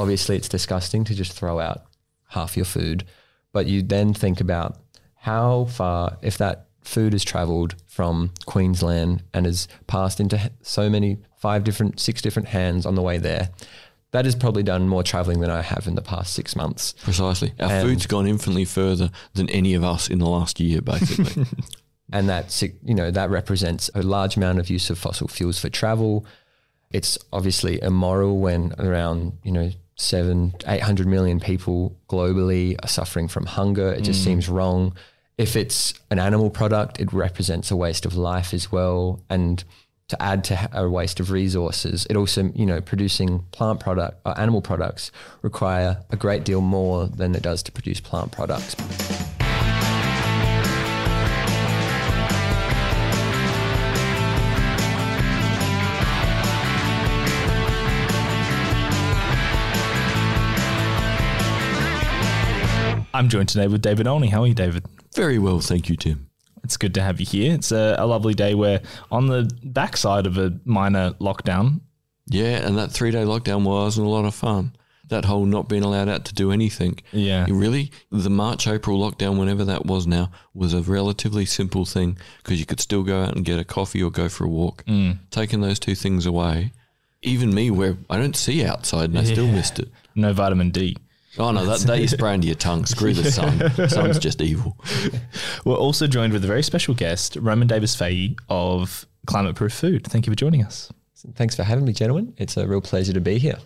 obviously it's disgusting to just throw out half your food, but you then think about how far, if that food has traveled from Queensland and has passed into so many, five different, six different hands on the way there. That has probably done more traveling than I have in the past six months. Precisely. Our food's gone infinitely further than any of us in the last year, basically. and that you know that represents a large amount of use of fossil fuels for travel. It's obviously immoral when around you know seven, eight hundred million people globally are suffering from hunger. It just mm. seems wrong if it's an animal product, it represents a waste of life as well. And to add to a waste of resources, it also, you know, producing plant product or uh, animal products require a great deal more than it does to produce plant products. I'm joined today with David Olney. How are you, David? Very well, thank you, Tim. It's good to have you here. It's a, a lovely day where on the backside of a minor lockdown. Yeah, and that three day lockdown wasn't a lot of fun. That whole not being allowed out to do anything. Yeah. You really, the March, April lockdown, whenever that was now, was a relatively simple thing because you could still go out and get a coffee or go for a walk. Mm. Taking those two things away, even me, where I don't see outside and I yeah. still missed it. No vitamin D. Oh no, that, that you spray into your tongue. Screw the sun. Sun's just evil. We're also joined with a very special guest, Roman Davis Fahey of Climate Proof Food. Thank you for joining us. Thanks for having me, gentlemen. It's a real pleasure to be here.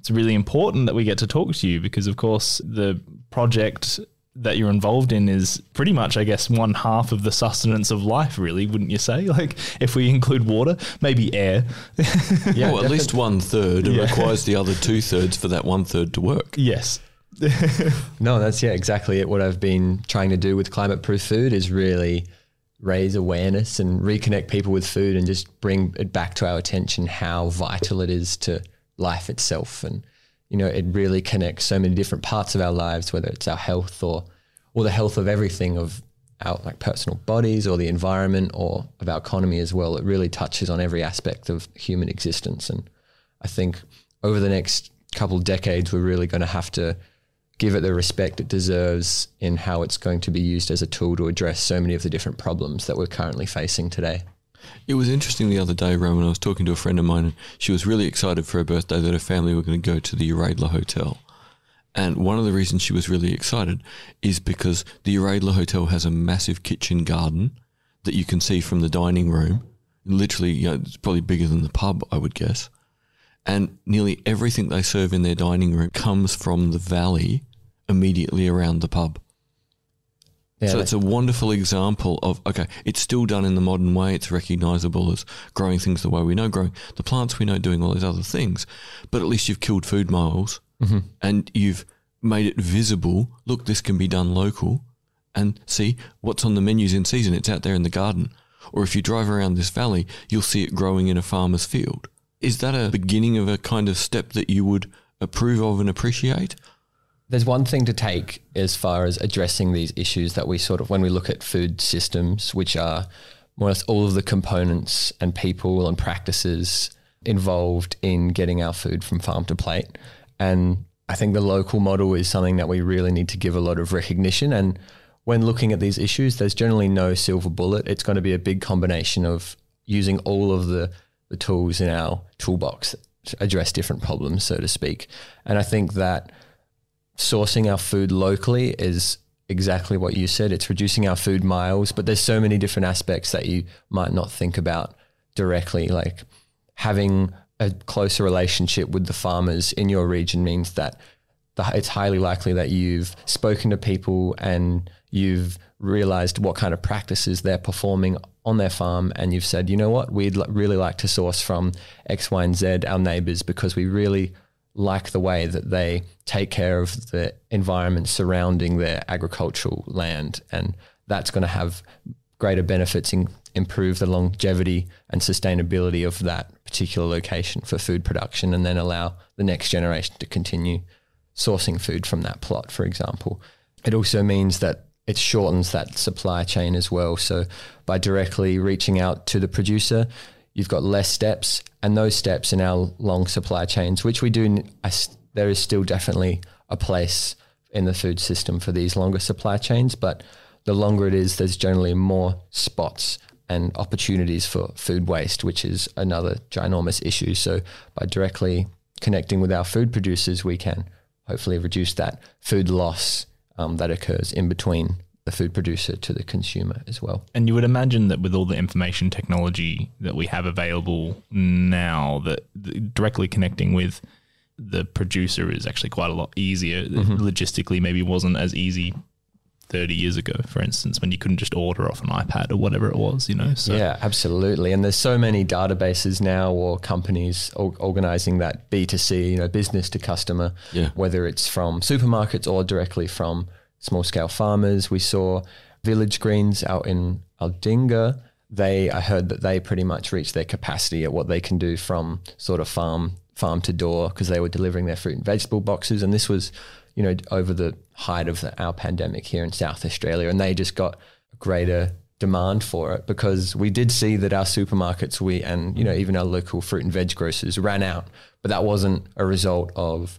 It's really important that we get to talk to you because, of course, the project that you're involved in is pretty much, I guess, one half of the sustenance of life, really, wouldn't you say? Like, if we include water, maybe air. yeah, well, at least one third. It yeah. requires the other two thirds for that one third to work. Yes. no, that's yeah, exactly it. What I've been trying to do with climate proof food is really raise awareness and reconnect people with food and just bring it back to our attention how vital it is to life itself and you know, it really connects so many different parts of our lives, whether it's our health or or the health of everything of our like personal bodies or the environment or of our economy as well. It really touches on every aspect of human existence. And I think over the next couple of decades, we're really going to have to give it the respect it deserves in how it's going to be used as a tool to address so many of the different problems that we're currently facing today. It was interesting the other day, Roman. I was talking to a friend of mine, and she was really excited for her birthday that her family were going to go to the Uraidla Hotel. And one of the reasons she was really excited is because the Uraidla Hotel has a massive kitchen garden that you can see from the dining room. Literally, you know, it's probably bigger than the pub, I would guess. And nearly everything they serve in their dining room comes from the valley immediately around the pub. Yeah, so it's a wonderful example of okay, it's still done in the modern way. It's recognizable as growing things the way we know growing the plants we know doing all those other things, but at least you've killed food miles mm-hmm. and you've made it visible. Look, this can be done local, and see what's on the menus in season. It's out there in the garden, or if you drive around this valley, you'll see it growing in a farmer's field. Is that a beginning of a kind of step that you would approve of and appreciate? There's one thing to take as far as addressing these issues that we sort of, when we look at food systems, which are more or less all of the components and people and practices involved in getting our food from farm to plate. And I think the local model is something that we really need to give a lot of recognition. And when looking at these issues, there's generally no silver bullet. It's going to be a big combination of using all of the, the tools in our toolbox to address different problems, so to speak. And I think that sourcing our food locally is exactly what you said. It's reducing our food miles, but there's so many different aspects that you might not think about directly. Like having a closer relationship with the farmers in your region means that the, it's highly likely that you've spoken to people and you've realized what kind of practices they're performing on their farm and you've said, you know what, we'd l- really like to source from X, Y, and Z, our neighbors, because we really like the way that they take care of the environment surrounding their agricultural land. And that's going to have greater benefits and improve the longevity and sustainability of that particular location for food production and then allow the next generation to continue sourcing food from that plot, for example. It also means that it shortens that supply chain as well. So by directly reaching out to the producer, you've got less steps, and those steps in our long supply chains, which we do there is still definitely a place in the food system for these longer supply chains, but the longer it is, there's generally more spots and opportunities for food waste, which is another ginormous issue. So by directly connecting with our food producers, we can hopefully reduce that food loss um, that occurs in between the food producer to the consumer as well. And you would imagine that with all the information technology that we have available now, that directly connecting with the producer is actually quite a lot easier. Mm-hmm. Logistically, maybe wasn't as easy 30 years ago, for instance, when you couldn't just order off an iPad or whatever it was, you know? So. Yeah, absolutely. And there's so many databases now or companies organizing that B2C, you know, business to customer, yeah. whether it's from supermarkets or directly from small scale farmers. We saw Village Greens out in Aldinga. They, I heard that they pretty much reached their capacity at what they can do from sort of farm farm to door because they were delivering their fruit and vegetable boxes. And this was, you know, over the height of the, our pandemic here in South Australia, and they just got greater demand for it because we did see that our supermarkets we and you know even our local fruit and veg grocers ran out but that wasn't a result of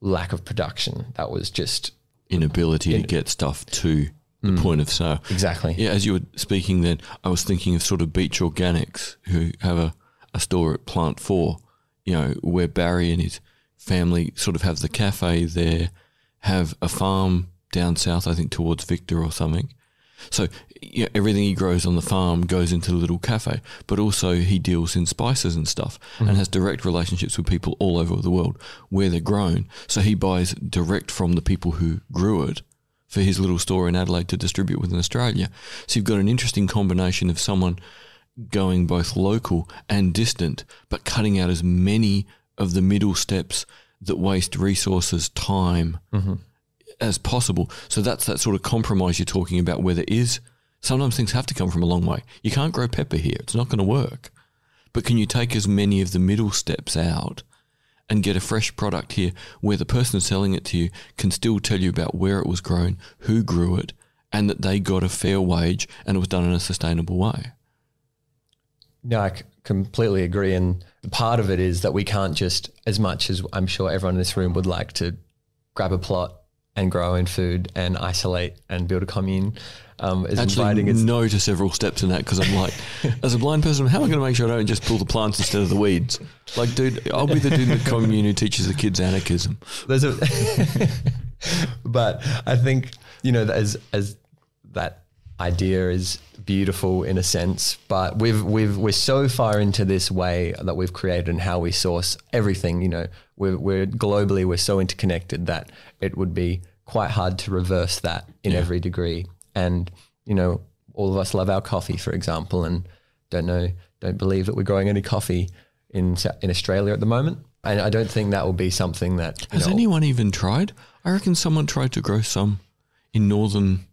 lack of production that was just inability in, to get stuff to the mm, point of sale. Exactly. Yeah as you were speaking then i was thinking of sort of beach organics who have a, a store at plant 4 you know where barry and his family sort of have the cafe there have a farm down south, I think towards Victor or something. So you know, everything he grows on the farm goes into the little cafe, but also he deals in spices and stuff mm-hmm. and has direct relationships with people all over the world where they're grown. So he buys direct from the people who grew it for his little store in Adelaide to distribute within Australia. So you've got an interesting combination of someone going both local and distant, but cutting out as many of the middle steps that waste resources, time mm-hmm. As possible. So that's that sort of compromise you're talking about where there is sometimes things have to come from a long way. You can't grow pepper here. It's not going to work. But can you take as many of the middle steps out and get a fresh product here where the person selling it to you can still tell you about where it was grown, who grew it, and that they got a fair wage and it was done in a sustainable way? No, I completely agree. And part of it is that we can't just, as much as I'm sure everyone in this room would like to grab a plot and grow in food and isolate and build a commune. Um, is Actually, inviting its no to several steps in that because I'm like, as a blind person, how am I going to make sure I don't just pull the plants instead of the weeds? Like, dude, I'll be the dude in the commune who teaches the kids anarchism. There's a, but I think you know as as that idea is beautiful in a sense, but we've we've we're so far into this way that we've created and how we source everything. You know, we're we're globally we're so interconnected that it would be quite hard to reverse that in yeah. every degree. And you know, all of us love our coffee, for example, and don't know don't believe that we're growing any coffee in in Australia at the moment. And I don't think that will be something that has know, anyone even tried. I reckon someone tried to grow some in northern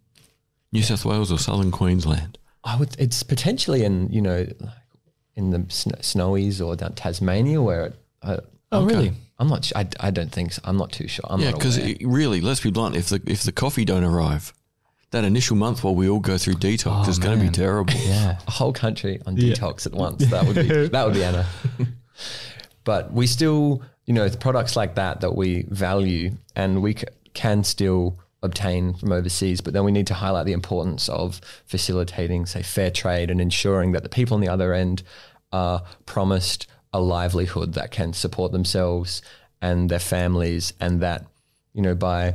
New South Wales or southern Queensland. I would. It's potentially in you know, in the sn- snowies or down Tasmania where it. Uh, oh okay. really? I'm not. I, I don't think so. I'm not too sure. I'm yeah, because really, let's be blunt. If the if the coffee don't arrive, that initial month while we all go through detox oh, is going to be terrible. Yeah, a whole country on yeah. detox at once. That would be that would be Anna. but we still, you know, products like that that we value, and we c- can still obtain from overseas, but then we need to highlight the importance of facilitating, say, fair trade and ensuring that the people on the other end are promised a livelihood that can support themselves and their families, and that, you know, by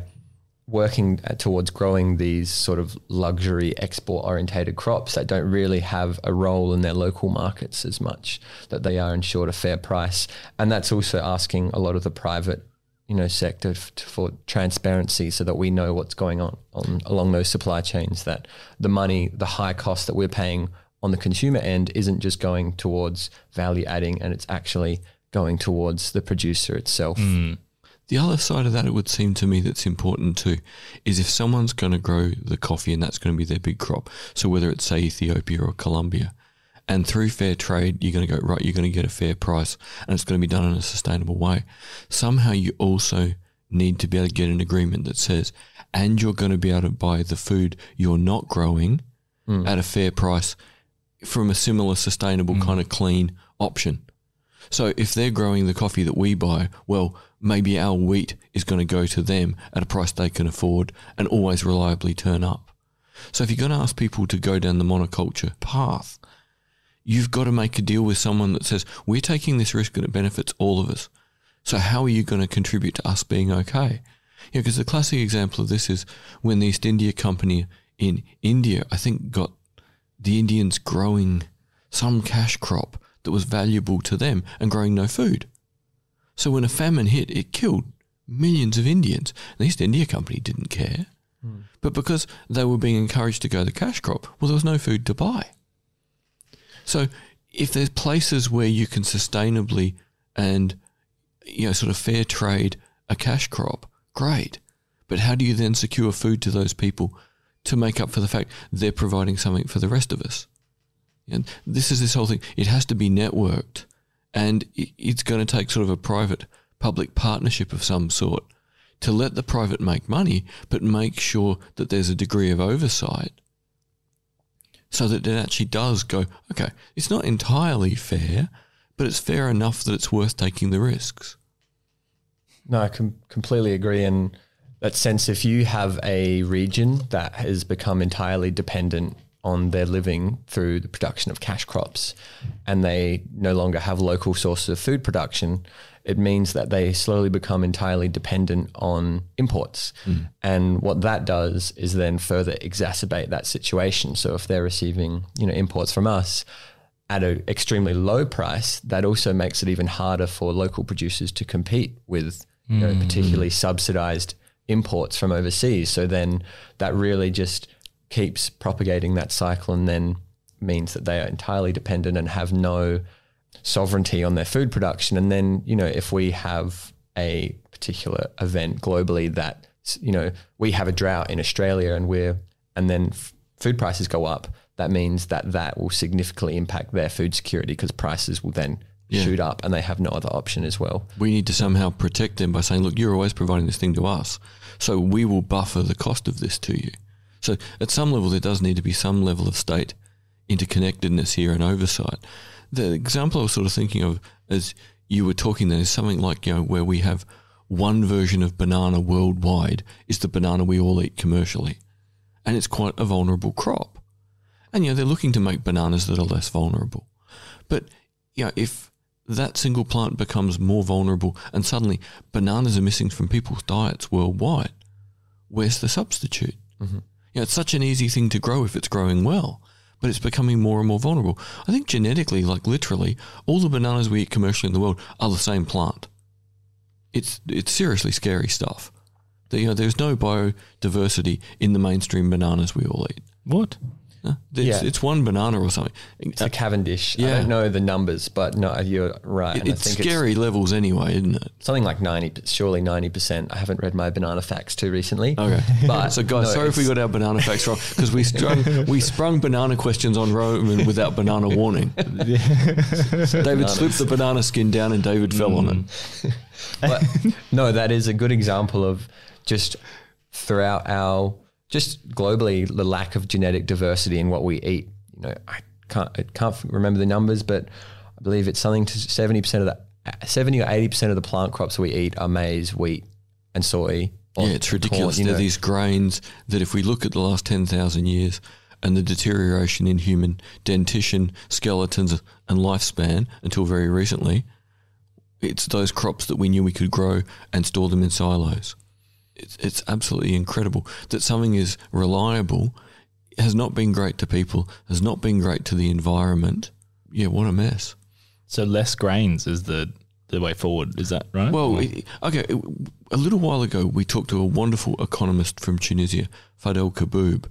working uh, towards growing these sort of luxury export orientated crops that don't really have a role in their local markets as much, that they are ensured a fair price. And that's also asking a lot of the private you know sector f- for transparency so that we know what's going on, on along those supply chains that the money the high cost that we're paying on the consumer end isn't just going towards value adding and it's actually going towards the producer itself mm. the other side of that it would seem to me that's important too is if someone's going to grow the coffee and that's going to be their big crop so whether it's say Ethiopia or Colombia and through fair trade, you're going to go, right, you're going to get a fair price and it's going to be done in a sustainable way. Somehow you also need to be able to get an agreement that says, and you're going to be able to buy the food you're not growing mm. at a fair price from a similar sustainable mm. kind of clean option. So if they're growing the coffee that we buy, well, maybe our wheat is going to go to them at a price they can afford and always reliably turn up. So if you're going to ask people to go down the monoculture path, you've got to make a deal with someone that says, we're taking this risk and it benefits all of us. So how are you going to contribute to us being okay? Yeah, because the classic example of this is when the East India Company in India, I think, got the Indians growing some cash crop that was valuable to them and growing no food. So when a famine hit, it killed millions of Indians. The East India Company didn't care. Mm. But because they were being encouraged to go the cash crop, well, there was no food to buy. So if there's places where you can sustainably and you know sort of fair trade a cash crop, great. But how do you then secure food to those people to make up for the fact they're providing something for the rest of us? And this is this whole thing. It has to be networked, and it's going to take sort of a private public partnership of some sort to let the private make money, but make sure that there's a degree of oversight so that it actually does go, okay, it's not entirely fair, but it's fair enough that it's worth taking the risks. No, I com- completely agree. And that sense, if you have a region that has become entirely dependent on their living through the production of cash crops and they no longer have local sources of food production, it means that they slowly become entirely dependent on imports. Mm. And what that does is then further exacerbate that situation. So if they're receiving, you know, imports from us at an extremely low price, that also makes it even harder for local producers to compete with you know, mm. particularly subsidized imports from overseas. So then that really just keeps propagating that cycle and then means that they are entirely dependent and have no sovereignty on their food production. And then, you know, if we have a particular event globally that, you know, we have a drought in Australia and we're, and then f- food prices go up, that means that that will significantly impact their food security because prices will then yeah. shoot up and they have no other option as well. We need to somehow protect them by saying, look, you're always providing this thing to us. So we will buffer the cost of this to you. So at some level, there does need to be some level of state interconnectedness here and oversight the example I was sort of thinking of as you were talking there is something like, you know, where we have one version of banana worldwide is the banana we all eat commercially. And it's quite a vulnerable crop. And, you know, they're looking to make bananas that are less vulnerable. But, you know, if that single plant becomes more vulnerable and suddenly bananas are missing from people's diets worldwide, where's the substitute? Mm-hmm. You know, it's such an easy thing to grow if it's growing well but it's becoming more and more vulnerable. I think genetically, like literally, all the bananas we eat commercially in the world are the same plant. It's it's seriously scary stuff. The, you know, there's no biodiversity in the mainstream bananas we all eat. What? It's, yeah. it's one banana or something. It's a Cavendish. Yeah. I don't know the numbers, but no, you're right. It, it's scary it's levels anyway, isn't it? Something like 90, surely 90%. I haven't read my banana facts too recently. Okay. But so guys, no, sorry if we got our banana facts wrong because we sprung, we sprung banana questions on Roman without banana warning. David Bananas. slipped the banana skin down and David fell mm. on it. Mm. but no, that is a good example of just throughout our just globally the lack of genetic diversity in what we eat. You know, I can't I can't remember the numbers, but I believe it's something to seventy percent of the seventy or eighty percent of the plant crops we eat are maize, wheat, and soy. Yeah, it's ridiculous. Corn, There are these grains that, if we look at the last ten thousand years and the deterioration in human dentition, skeletons, and lifespan until very recently, it's those crops that we knew we could grow and store them in silos it's, it's absolutely incredible that something is reliable has not been great to people, has not been great to the environment. Yeah, what a mess. So less grains is the the way forward. Is that right? Well, okay. A little while ago, we talked to a wonderful economist from Tunisia, Fadel Kaboub,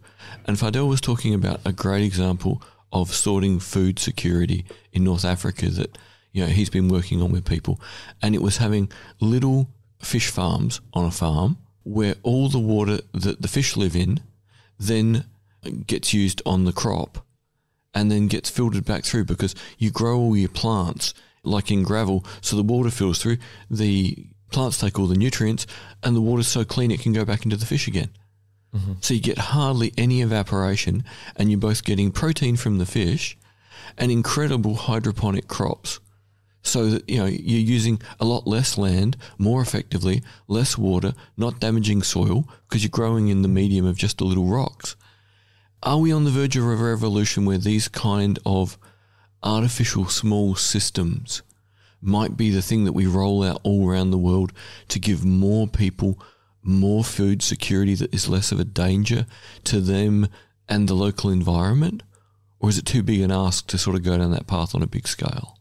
and Fadel was talking about a great example of sorting food security in North Africa that you know he's been working on with people, and it was having little fish farms on a farm where all the water that the fish live in then gets used on the crop and then gets filtered back through because you grow all your plants like in gravel so the water filters through the plants take all the nutrients and the water's so clean it can go back into the fish again mm-hmm. so you get hardly any evaporation and you're both getting protein from the fish and incredible hydroponic crops so that you know you're using a lot less land more effectively, less water, not damaging soil because you're growing in the medium of just the little rocks. Are we on the verge of a revolution where these kind of artificial small systems might be the thing that we roll out all around the world to give more people more food security that is less of a danger to them and the local environment? Or is it too big an ask to sort of go down that path on a big scale?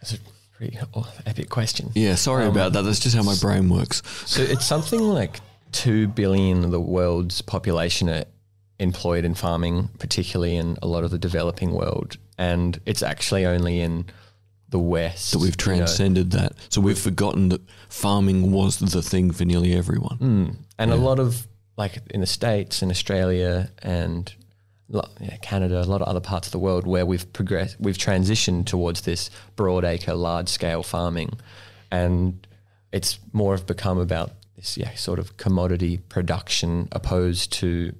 That's a pretty epic question. Yeah, sorry Um, about that. That's just how my brain works. So it's something like 2 billion of the world's population are employed in farming, particularly in a lot of the developing world. And it's actually only in the West. That we've you know. transcended that. So we've forgotten that farming was the thing for nearly everyone. Mm. And a lot of, like in the States and Australia and yeah, Canada, a lot of other parts of the world where we've progressed, we've transitioned towards this broad acre, large scale farming. And it's more of become about this, yeah, sort of commodity production opposed to,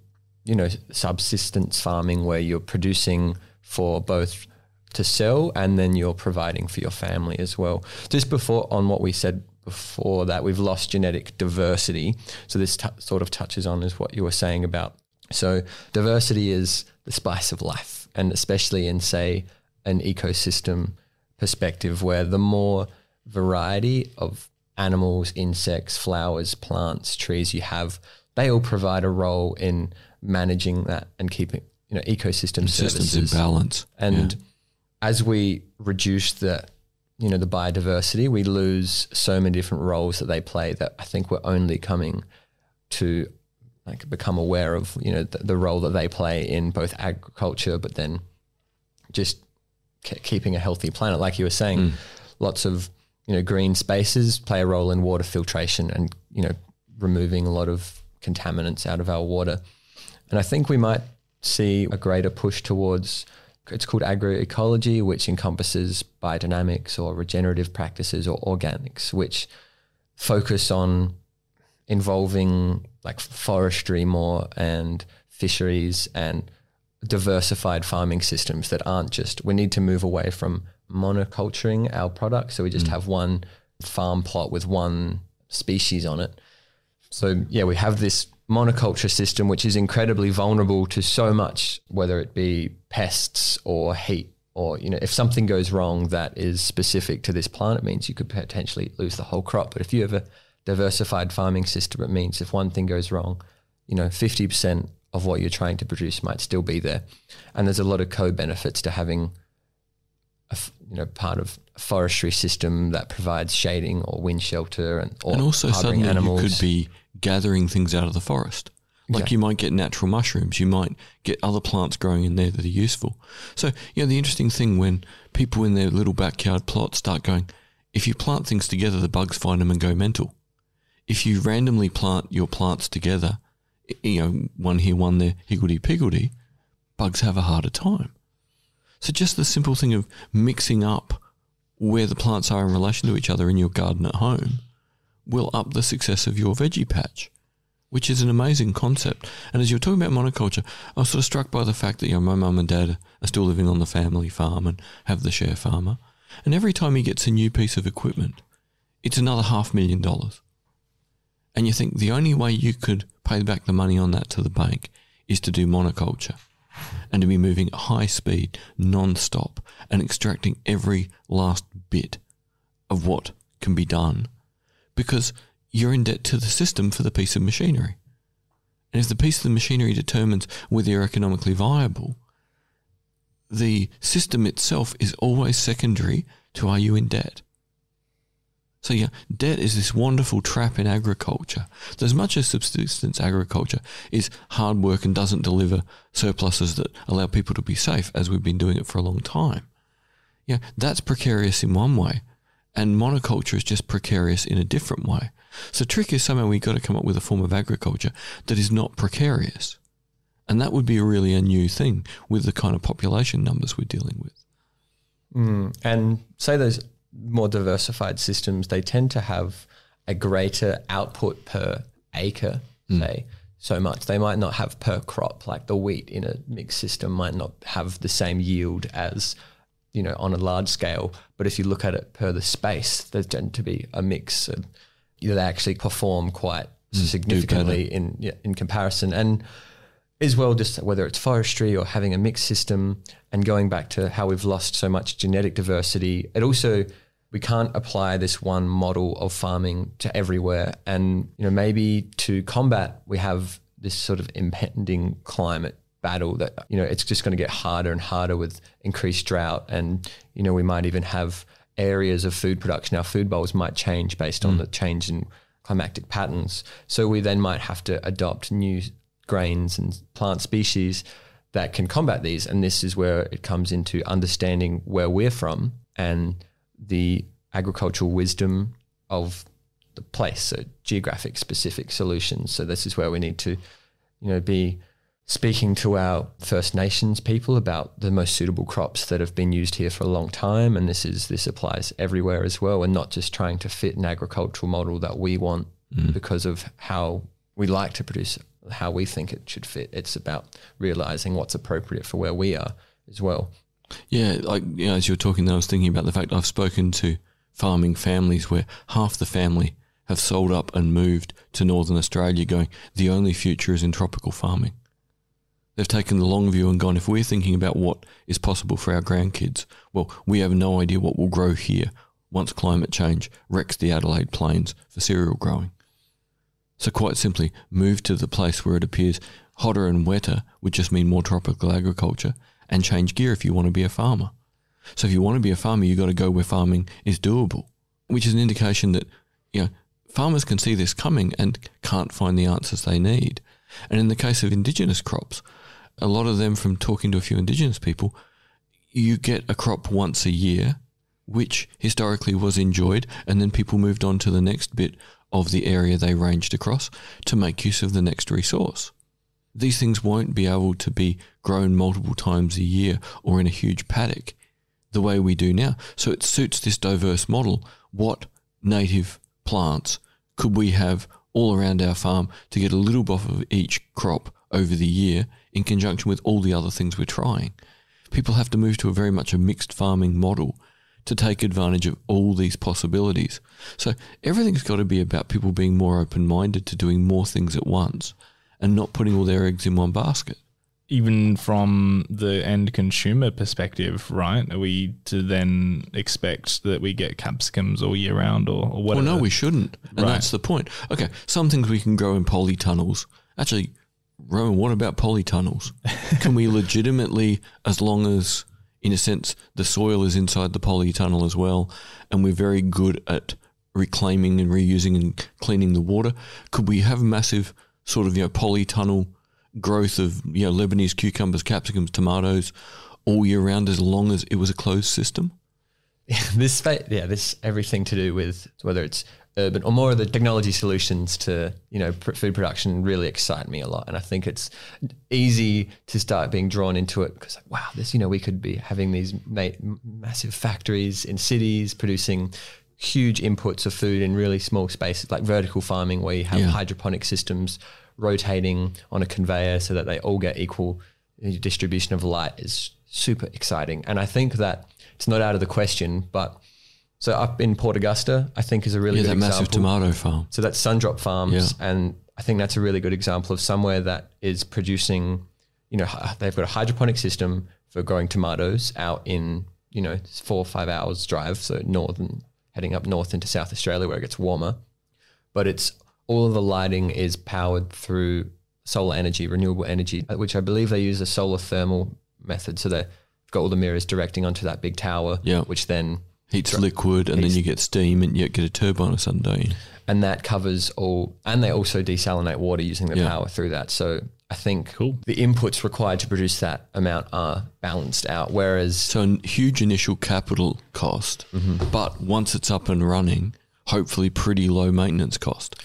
you know, subsistence farming where you're producing for both to sell and then you're providing for your family as well. Just before on what we said before that, we've lost genetic diversity. So this t- sort of touches on is what you were saying about. So diversity is the spice of life, and especially in say an ecosystem perspective, where the more variety of animals, insects, flowers, plants, trees you have, they all provide a role in managing that and keeping you know ecosystem Systems services in balance. and as we reduce the you know the biodiversity, we lose so many different roles that they play that I think we're only coming to like become aware of you know the, the role that they play in both agriculture, but then just ke- keeping a healthy planet. Like you were saying, mm. lots of you know green spaces play a role in water filtration and you know removing a lot of contaminants out of our water. And I think we might see a greater push towards it's called agroecology, which encompasses biodynamics or regenerative practices or organics, which focus on involving like forestry more and fisheries and diversified farming systems that aren't just we need to move away from monoculturing our products so we just mm. have one farm plot with one species on it. So yeah we have this monoculture system which is incredibly vulnerable to so much whether it be pests or heat or you know if something goes wrong that is specific to this plant it means you could potentially lose the whole crop. But if you have a diversified farming system it means if one thing goes wrong you know 50% of what you're trying to produce might still be there and there's a lot of co-benefits to having a, you know part of a forestry system that provides shading or wind shelter and or and also harboring suddenly animals you could be gathering things out of the forest. Like Yeah. you might get natural mushrooms, you might get other plants growing in there that are useful. So, you know, the interesting thing when people in their little backyard plot start going, if you plant things together, the bugs find them and go mental. If you randomly plant your plants together, you know, one here, one there, higgledy piggledy, bugs have a harder time. So just the simple thing of mixing up where the plants are in relation to each other in your garden at home will up the success of your veggie patch, which is an amazing concept. And as you were talking about monoculture, I was sort of struck by the fact that you know my mum and dad are still living on the family farm and have the share farmer, and every time he gets a new piece of equipment, it's another half million dollars. And you think the only way you could pay back the money on that to the bank is to do monoculture and to be moving at high speed, non-stop, and extracting every last bit of what can be done because you're in debt to the system for the piece of machinery. And if the piece of the machinery determines whether you're economically viable, the system itself is always secondary to are you in debt. So yeah, debt is this wonderful trap in agriculture. As much as subsistence agriculture is hard work and doesn't deliver surpluses that allow people to be safe, as we've been doing it for a long time, yeah, that's precarious in one way, and monoculture is just precarious in a different way. So the trick is somehow we've got to come up with a form of agriculture that is not precarious, and that would be really a new thing with the kind of population numbers we're dealing with. Mm. And say those more diversified systems, they tend to have a greater output per acre, hmm. say, so much. They might not have per crop, like the wheat in a mixed system might not have the same yield as you know, on a large scale. But if you look at it per the space, there tend to be a mix. Of, you know, they actually perform quite hmm. significantly in yeah, in comparison, and as well, just whether it's forestry or having a mixed system, and going back to how we've lost so much genetic diversity, it also we can't apply this one model of farming to everywhere. And you know, maybe to combat, we have this sort of impending climate battle that you know it's just going to get harder and harder with increased drought, and you know we might even have areas of food production. Our food bowls might change based on mm. the change in climatic patterns. So we then might have to adopt new grains and plant species that can combat these. And this is where it comes into understanding where we're from and the agricultural wisdom of the place. So geographic specific solutions. So this is where we need to, you know, be speaking to our First Nations people about the most suitable crops that have been used here for a long time. And this is this applies everywhere as well, and not just trying to fit an agricultural model that we want mm. because of how we like to produce how we think it should fit. It's about realizing what's appropriate for where we are as well. Yeah, like you know, as you were talking, then I was thinking about the fact I've spoken to farming families where half the family have sold up and moved to northern Australia, going the only future is in tropical farming. They've taken the long view and gone, if we're thinking about what is possible for our grandkids, well, we have no idea what will grow here once climate change wrecks the Adelaide Plains for cereal growing. So, quite simply, move to the place where it appears hotter and wetter would just mean more tropical agriculture and change gear if you want to be a farmer. So, if you want to be a farmer, you've got to go where farming is doable, which is an indication that, you know, farmers can see this coming and can't find the answers they need. And in the case of indigenous crops, a lot of them from talking to a few indigenous people, you get a crop once a year, which historically was enjoyed, and then people moved on to the next bit of the area they ranged across to make use of the next resource. These things won't be able to be grown multiple times a year or in a huge paddock the way we do now. So it suits this diverse model. What native plants could we have all around our farm to get a little bit of each crop over the year in conjunction with all the other things we're trying? People have to move to a very much a mixed farming model to take advantage of all these possibilities. So everything's got to be about people being more open minded to doing more things at once and not putting all their eggs in one basket. even from the end consumer perspective, right? Are we to then expect that we get capsicums all year round or, or Well, no, we shouldn't. And Right. that's the point. Okay, some things we can grow in polytunnels. Actually, Rowan, what about polytunnels? can we legitimately, as long as, in a sense, the soil is inside the polytunnel as well, and we're very good at reclaiming and reusing and cleaning the water, could we have massive sort of, you know, polytunnel growth of, you know, Lebanese cucumbers, capsicums, tomatoes all year round as long as it was a closed system? Yeah, this yeah this everything to do with whether it's urban or more of the technology solutions to you know pr- food production really excite me a lot and i think it's easy to start being drawn into it because like wow this you know we could be having these ma- massive factories in cities producing huge inputs of food in really small spaces like vertical farming where you have Yeah. hydroponic systems rotating on a conveyor so that they all get equal uh, distribution of light is super exciting and i think that it's not out of the question but so up in Port Augusta, I think is a really Yeah, good that massive example. tomato farm. So that's Sundrop Farms, Yeah. and I think that's a really good example of somewhere that is producing. You know, they've got a hydroponic system for growing tomatoes out in you know four or five hours drive, so northern heading up north into South Australia where it gets warmer. But it's all of the lighting is powered through solar energy, renewable energy, uh, which I believe they use a solar thermal method. So they've got all the mirrors directing onto that big tower, Yeah. which then Heats liquid, and then you get steam, and you get a turbine or something, don't you? and that covers all and they also desalinate water using the Yeah. power through that so i think Cool. the inputs required to produce that amount are balanced out whereas So a huge initial capital cost, mm-hmm. but once it's up and running, hopefully pretty low maintenance cost.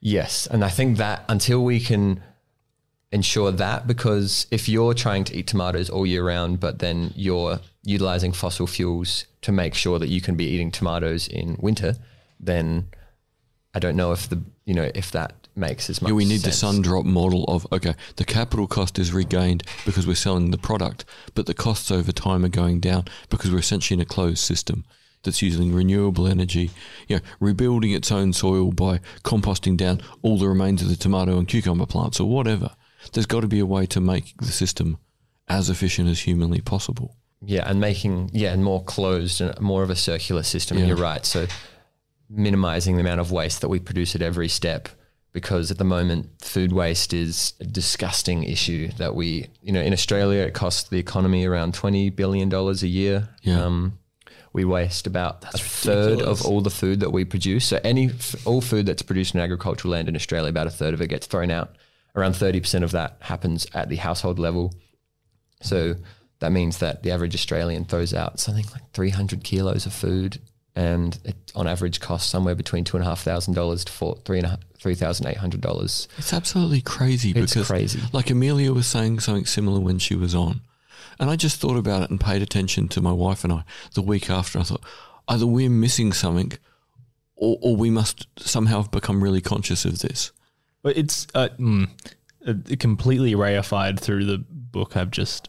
yes and i think that until we can ensure that because if you're trying to eat tomatoes all year round but then you're utilizing fossil fuels to make sure that you can be eating tomatoes in winter then I don't know if the you know if that makes as much. Yeah, we need sense. the Sundrop model of okay, the capital cost is regained because we're selling the product, but the costs over time are going down because we're essentially in a closed system that's using renewable energy, you know, rebuilding its own soil by composting down all the remains of the tomato and cucumber plants or whatever. There's got to be a way to make the system as efficient as humanly possible. Yeah, and making yeah, and more closed and more of a circular system. Yeah. You're right. So minimizing the amount of waste that we produce at every step because at the moment food waste is a disgusting issue that we you know in Australia it costs the economy around 20 billion dollars a year. Yeah. Um, we waste about a third of all the food that we produce. So any all food that's produced in agricultural land in Australia, about a third of it gets thrown out. Around 30% of that happens at the household level. So that means that the average Australian throws out something like 300 kilos of food, and it on average costs somewhere between two and a half thousand dollars to four, three and a half, three thousand eight hundred dollars. It's absolutely crazy It's because, crazy. like Amelia was saying something similar when she was on, and I just thought about it and paid attention to my wife and I the week after. I thought either we're missing something, or, or we must somehow have become really conscious of this. But it's uh, mm, uh, completely reified through the book I've just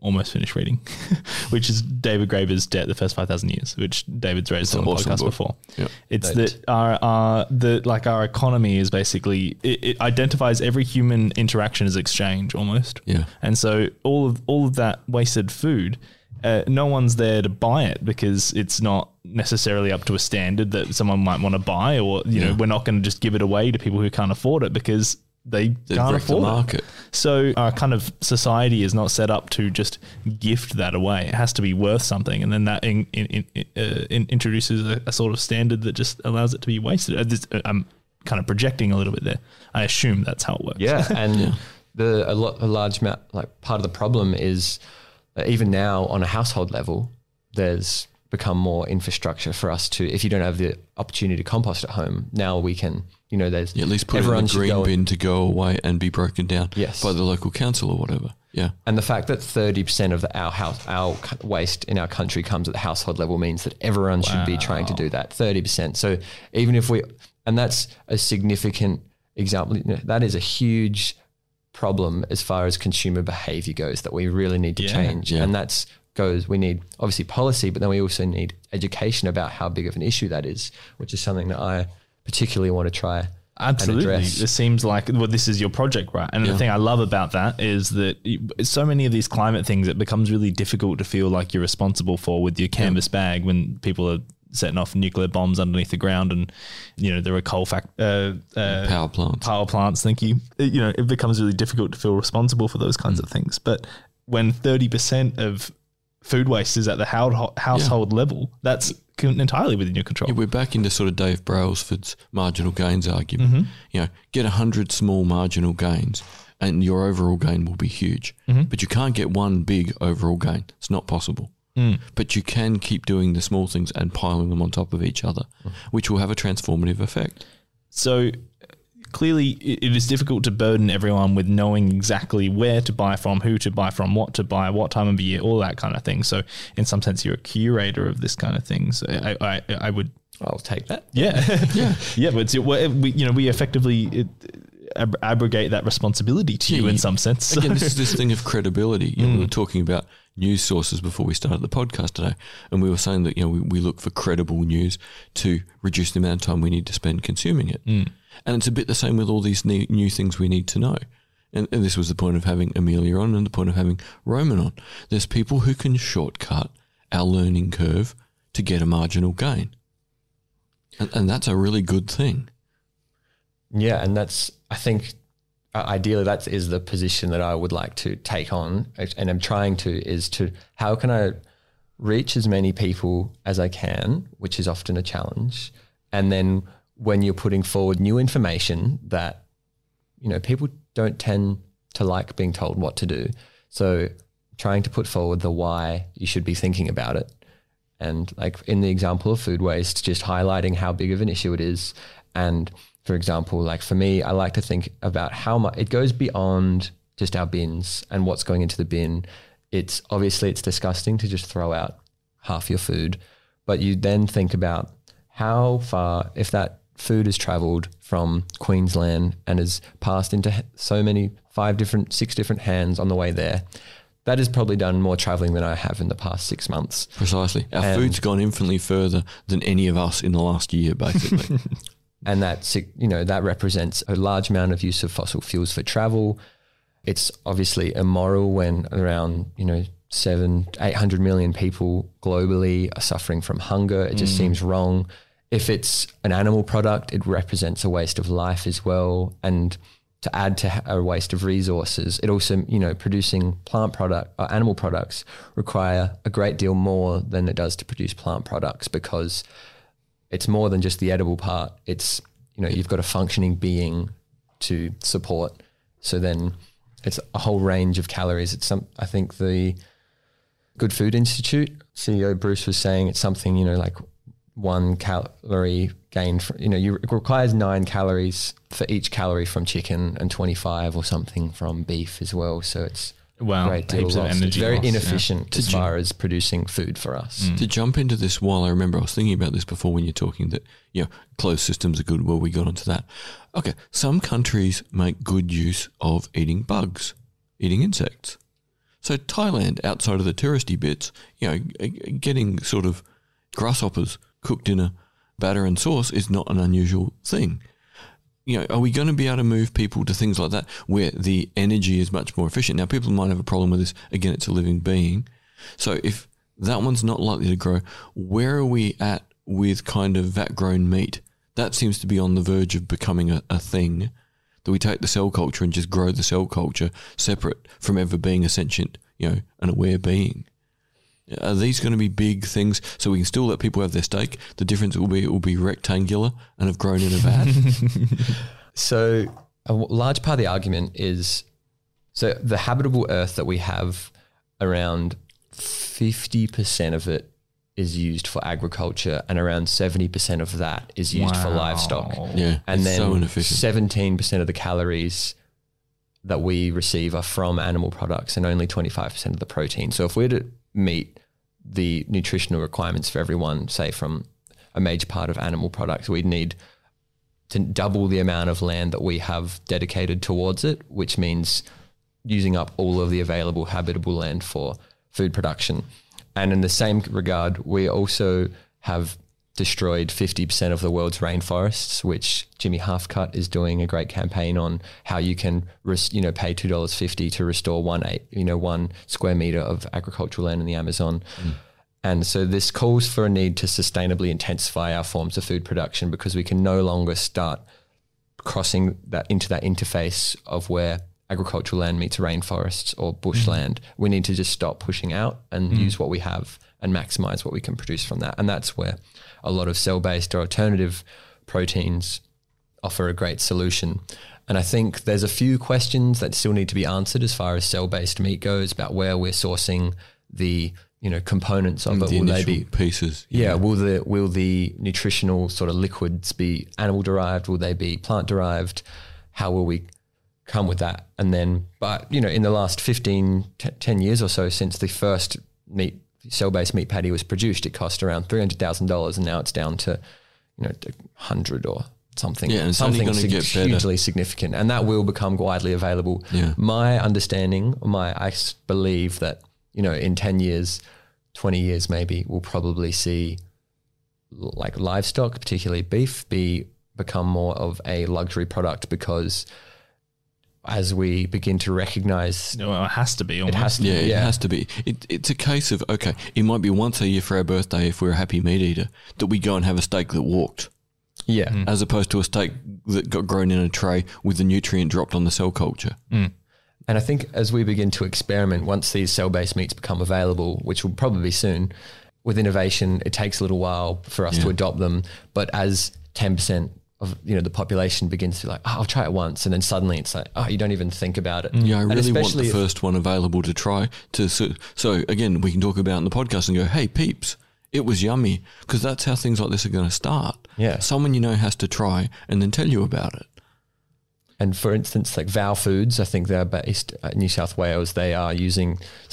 almost finished reading, which is David Graeber's Debt: The First Five Thousand Years, which David's raised on the awesome podcast book. before. Yeah. It's that our, our the like our economy is basically it, it identifies every human interaction as exchange almost. Yeah. And so all of all of that wasted food, uh, no one's there to buy it because it's not necessarily up to a standard that someone might want to buy, or you know, we're not going to just give it away to people who can't afford it because they They've can't wrecked the afford it. So our kind of society is not set up to just gift that away. It has to be worth something, and then that in, in, in, uh, in introduces a, a sort of standard that just allows it to be wasted. Uh, uh, I'm kind of projecting a little bit there. I assume that's how it works. Yeah, and the a, lot, a large amount, like part of the problem is that even now on a household level, there's become more infrastructure for us to. If you don't have the opportunity to compost at home, now we can. You know, there's Yeah, at least put it in the green bin to go away and be broken down Yes. by the local council or whatever. Yeah. And the fact that 30% of the, our house, our waste in our country comes at the household level means that everyone should be trying to do that 30%. So even if we, and that's a significant example, you know, that is a huge problem as far as consumer behavior goes that we really need to Yeah. change. Yeah. And that's goes, we need obviously policy, but then we also need education about how big of an issue that is, which is something that I particularly want to try Absolutely. It seems like well, this is your project, right? And Yeah. the thing I love about that is that so many of these climate things, it becomes really difficult to feel like you're responsible for with your canvas bag when people are setting off nuclear bombs underneath the ground, and you know there are coal fac- uh, uh, Power plants. power plants. Thank you. It- you know, it becomes really difficult to feel responsible for those kinds of things. But when thirty percent of food waste is at the hou- household level, that's entirely within your control. Yeah, we're back into sort of Dave Brailsford's marginal gains argument. You know, get a hundred small marginal gains, and your overall gain will be huge. But you can't get one big overall gain. It's not possible. Mm. But you can keep doing the small things and piling them on top of each other, mm. which will have a transformative effect. So uh, clearly, it it is difficult to burden everyone with knowing exactly where to buy from, who to buy from, what to buy, what time of year, all that kind of thing. So, in some sense, you're a curator of this kind of thing. So, I, I, I would, I'll take that. yeah, yeah, yeah. But it's, we, you know, we effectively it, ab- abrogate that responsibility to Yeah, you in some sense. So- Again, this is this thing of credibility. You know, we were talking about news sources before we started the podcast today, and we were saying that you know we, we look for credible news to reduce the amount of time we need to spend consuming it. Mm. And it's a bit the same with all these new, new things we need to know. And, and this was the point of having Amelia on, and the point of having Roman on. There's people who can shortcut our learning curve to get a marginal gain, and, and that's a really good thing. Yeah, and that's I think Uh, ideally that is the position that I would like to take on, and I'm trying to is to how can I reach as many people as I can, which is often a challenge, and then when you're putting forward new information that you know people don't tend to like being told what to do, so trying to put forward the why you should be thinking about it. And like in the example of food waste, just highlighting how big of an issue it is. And for example, like for me, I like to think about how much it goes beyond just our bins and what's going into the bin. It's obviously it's disgusting to just throw out half your food, but you then think about how far if that food has travelled from Queensland and has passed into so many five different, six different hands on the way there. That has probably done more travelling than I have in the past six months. Precisely. Our And- food's gone infinitely further than any of us in the last year, basically. and that you know that represents a large amount of use of fossil fuels for travel. It's obviously immoral when around you know seven, eight hundred million people globally are suffering from hunger. It just mm. seems wrong. If it's an animal product, it represents a waste of life as well, and to add to a waste of resources, it also you know producing plant product or animal products require a great deal more than it does to produce plant products because it's more than just the edible part. It's you know you've got a functioning being to support. So then it's a whole range of calories. It's some I think the Good Food Institute CEO Bruce was saying it's something you know like one calorie gained. You know you, it requires nine calories for each calorie from chicken and twenty five or something from beef as well. So it's Wow, great deal heaps of lost. energy It's very loss, yeah. inefficient as far as producing food for us. Mm. to jump into this while I remember I was thinking about this before when you're talking that you know closed systems are good. Well, we got onto that. Okay, some countries make good use of eating bugs, eating insects. So Thailand, outside of the touristy bits, you know, getting sort of grasshoppers cooked in a batter and sauce is not an unusual thing. You know, are we going to be able to move people to things like that where the energy is much more efficient? Now, people might have a problem with this. Again, it's a living being. So if that one's not likely to grow, where are we at with kind of vat grown meat? That seems to be on the verge of becoming a, a thing. That we take the cell culture and just grow the cell culture separate from ever being a sentient, you know, an aware being. Are these going to be big things so we can still let people have their steak? The difference will be it will be rectangular and have grown in a vat. So a large part of the argument is so the habitable Earth that we have around fifty percent of it is used for agriculture, and around seventy percent of that is used for livestock. Yeah, And it's then so inefficient. seventeen percent of the calories that we receive are from animal products, and only twenty five percent of the protein. So if we're to meet the nutritional requirements for everyone, say from a major part of animal products, we'd need to double the amount of land that we have dedicated towards it, which means using up all of the available habitable land for food production. And in the same regard, we also have destroyed 50% of the world's rainforests, which Jimmy Halfcut is doing a great campaign on how you can, res- you know, pay $2.50 to restore one, eight, you know, one square meter of agricultural land in the Amazon. Mm. And so this calls for a need to sustainably intensify our forms of food production because we can no longer start crossing that into that interface of where agricultural land meets rainforests or bushland. Mm. We need to just stop pushing out and mm. use what we have and maximize what we can produce from that. And that's where a lot of cell-based or alternative proteins offer a great solution. And I think there's a few questions that still need to be answered as far as cell-based meat goes about where we're sourcing the you know components of it. the Will they be pieces. yeah, will the will the nutritional sort of liquids be animal derived? Will they be plant derived? How will we come with that? And then, but you know, in the last 15, t- 10 years or so since the first meat cell based meat patty was produced, it cost around three hundred thousand dollars, and now it's down to you know hundred or something. Yeah, and something better. hugely significant, and that will become widely available. Yeah. My understanding, my I believe that you know in ten years, twenty years maybe, we'll probably see like livestock, particularly beef, be become more of a luxury product because as we begin to recognize No, it has to be. Almost. it has to Yeah, be, it has to be. It, it's a case of okay, it might be once a year for our birthday if we're a happy meat eater that we go and have a steak that walked, yeah. Mm. as opposed to a steak that got grown in a tray with the nutrient dropped on the cell culture. And I think as we begin to experiment, once these cell based meats become available, which will probably be soon, with innovation, it takes a little while for us to adopt them. But as 10% of you know the population begins to like, oh, I'll try it once, and then suddenly it's like, oh, you don't even think about it. Yeah, I And really want the first one available to try. To so, so again, we can talk about in the podcast and go, "Hey, peeps, it was yummy," because that's how things like this are going to start. Yeah. someone you know has to try and then tell you about it. And for instance, like Vow Foods, I think they're based at New South Wales. They are using,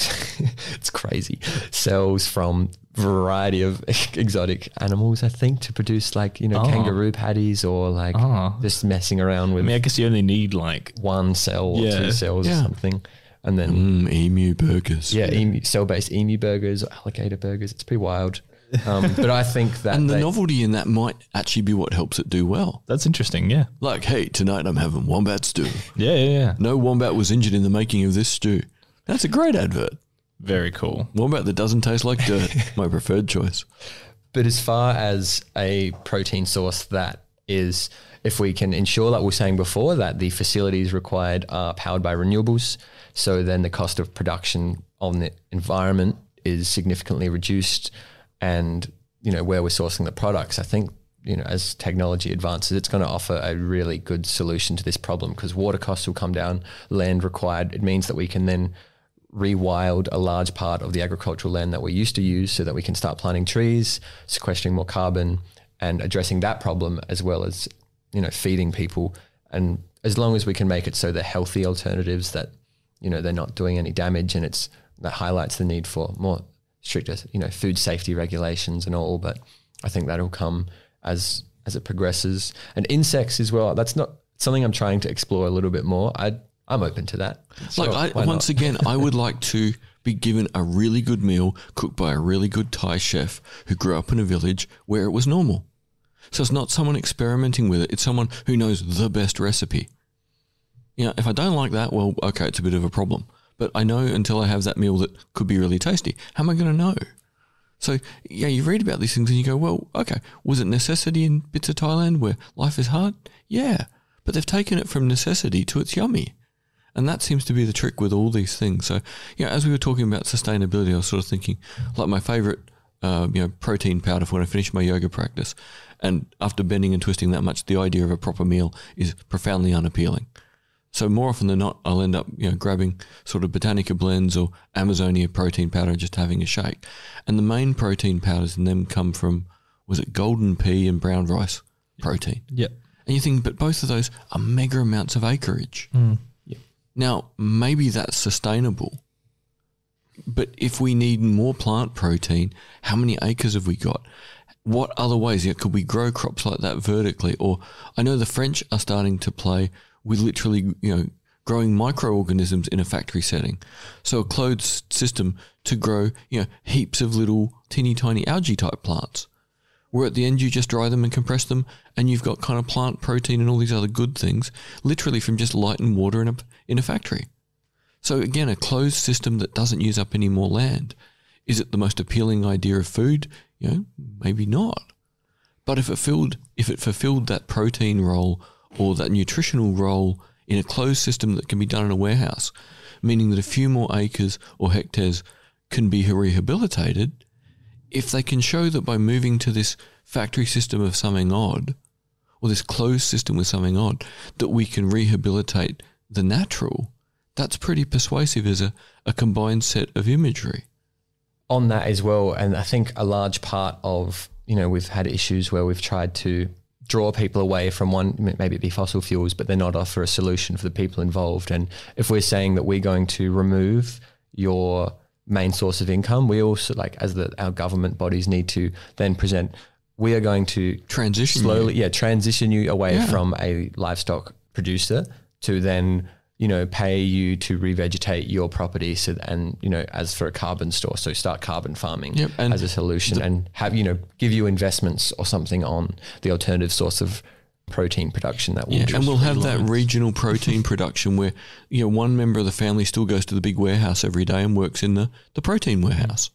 it's crazy, cells from variety of exotic animals, I think, to produce like, you know, Oh. kangaroo patties or like Oh. just messing around I with mean, I guess you only need like one cell or Yeah. two cells Yeah. or something. And then, Mm, emu burgers. yeah, emu, cell-based emu burgers, alligator burgers. It's pretty wild. Um, but I think that And the they- novelty in that might actually be what helps it do well. that's interesting. Yeah. Like, hey, tonight I'm having wombat stew. Yeah. Yeah. Yeah. No wombat was injured in the making of this stew. That's a great advert. Very cool. Wombat that doesn't taste like dirt. My preferred choice. But as far as a protein source that is, if we can ensure, like we were saying before, that the facilities required are powered by renewables, so then the cost of production on the environment is significantly reduced, and you know where we're sourcing the products. I think you know as technology advances, it's going to offer a really good solution to this problem because water costs will come down, land required. It means that we can then rewild a large part of the agricultural land that we used to use so that we can start planting trees, sequestering more carbon and addressing that problem as well as, you know, feeding people. And as long as we can make it so they're healthy alternatives that, you know, they're not doing any damage and it's that highlights the need for more stricter, you know, food safety regulations and all. But I think that'll come as as it progresses. And insects as well. That's not something I'm trying to explore a little bit more. I I'm open to that. Like, I, once again, I would like to be given a really good meal cooked by a really good Thai chef who grew up in a village where it was normal. So it's not someone experimenting with it, it's someone who knows the best recipe. You know, if I don't like that, well, okay, it's a bit of a problem. But I know until I have that meal that could be really tasty. How am I going to know? So, yeah, you read about these things and you go, well, okay, was it necessity in bits of Thailand where life is hard? Yeah, but they've taken it from necessity to it's yummy. And that seems to be the trick with all these things. So, you know, as we were talking about sustainability, I was sort of thinking, like my favorite, uh, you know, protein powder for when I finish my yoga practice. And after bending and twisting that much, the idea of a proper meal is profoundly unappealing. So more often than not, I'll end up, you know, grabbing sort of Botanika Blends or Amazonia protein powder and just having a shake. And the main protein powders in them come from, was it golden pea and brown rice protein? Yep. And you think, but both of those are mega amounts of acreage. Now, maybe that's sustainable. But if we need more plant protein, how many acres have we got? What other ways? You know, could we grow crops like that vertically? Or I know the French are starting to play with literally, you know, growing microorganisms in a factory setting. So a closed system to grow, you know, heaps of little teeny tiny algae type plants where at the end you just dry them and compress them and you've got kind of plant protein and all these other good things literally from just light and water in a, in a factory. So again, a closed system that doesn't use up any more land. Is it the most appealing idea of food? You know, maybe not. But if it filled if it fulfilled that protein role or that nutritional role in a closed system that can be done in a warehouse, meaning that a few more acres or hectares can be rehabilitated, if they can show that by moving to this factory system of something odd, or this closed system with something odd, that we can rehabilitate the natural, that's pretty persuasive as a, a combined set of imagery. on that as well, and I think a large part of you know we've had issues where we've tried to draw people away from one, maybe it be fossil fuels, but they're not offer a solution for the people involved. And if we're saying that we're going to remove your main source of income, we also like as the our government bodies need to then present. We are going to Transition slowly, yeah, transition you away Yeah. from a livestock producer to then you know pay you to revegetate your property so and you know as for a carbon store so start carbon farming Yep, as a solution and have you know give you investments or something on the alternative source of protein production that will Yeah, and we'll have that regional protein production where you know one member of the family still goes to the big warehouse every day and works in the, the protein mm. warehouse.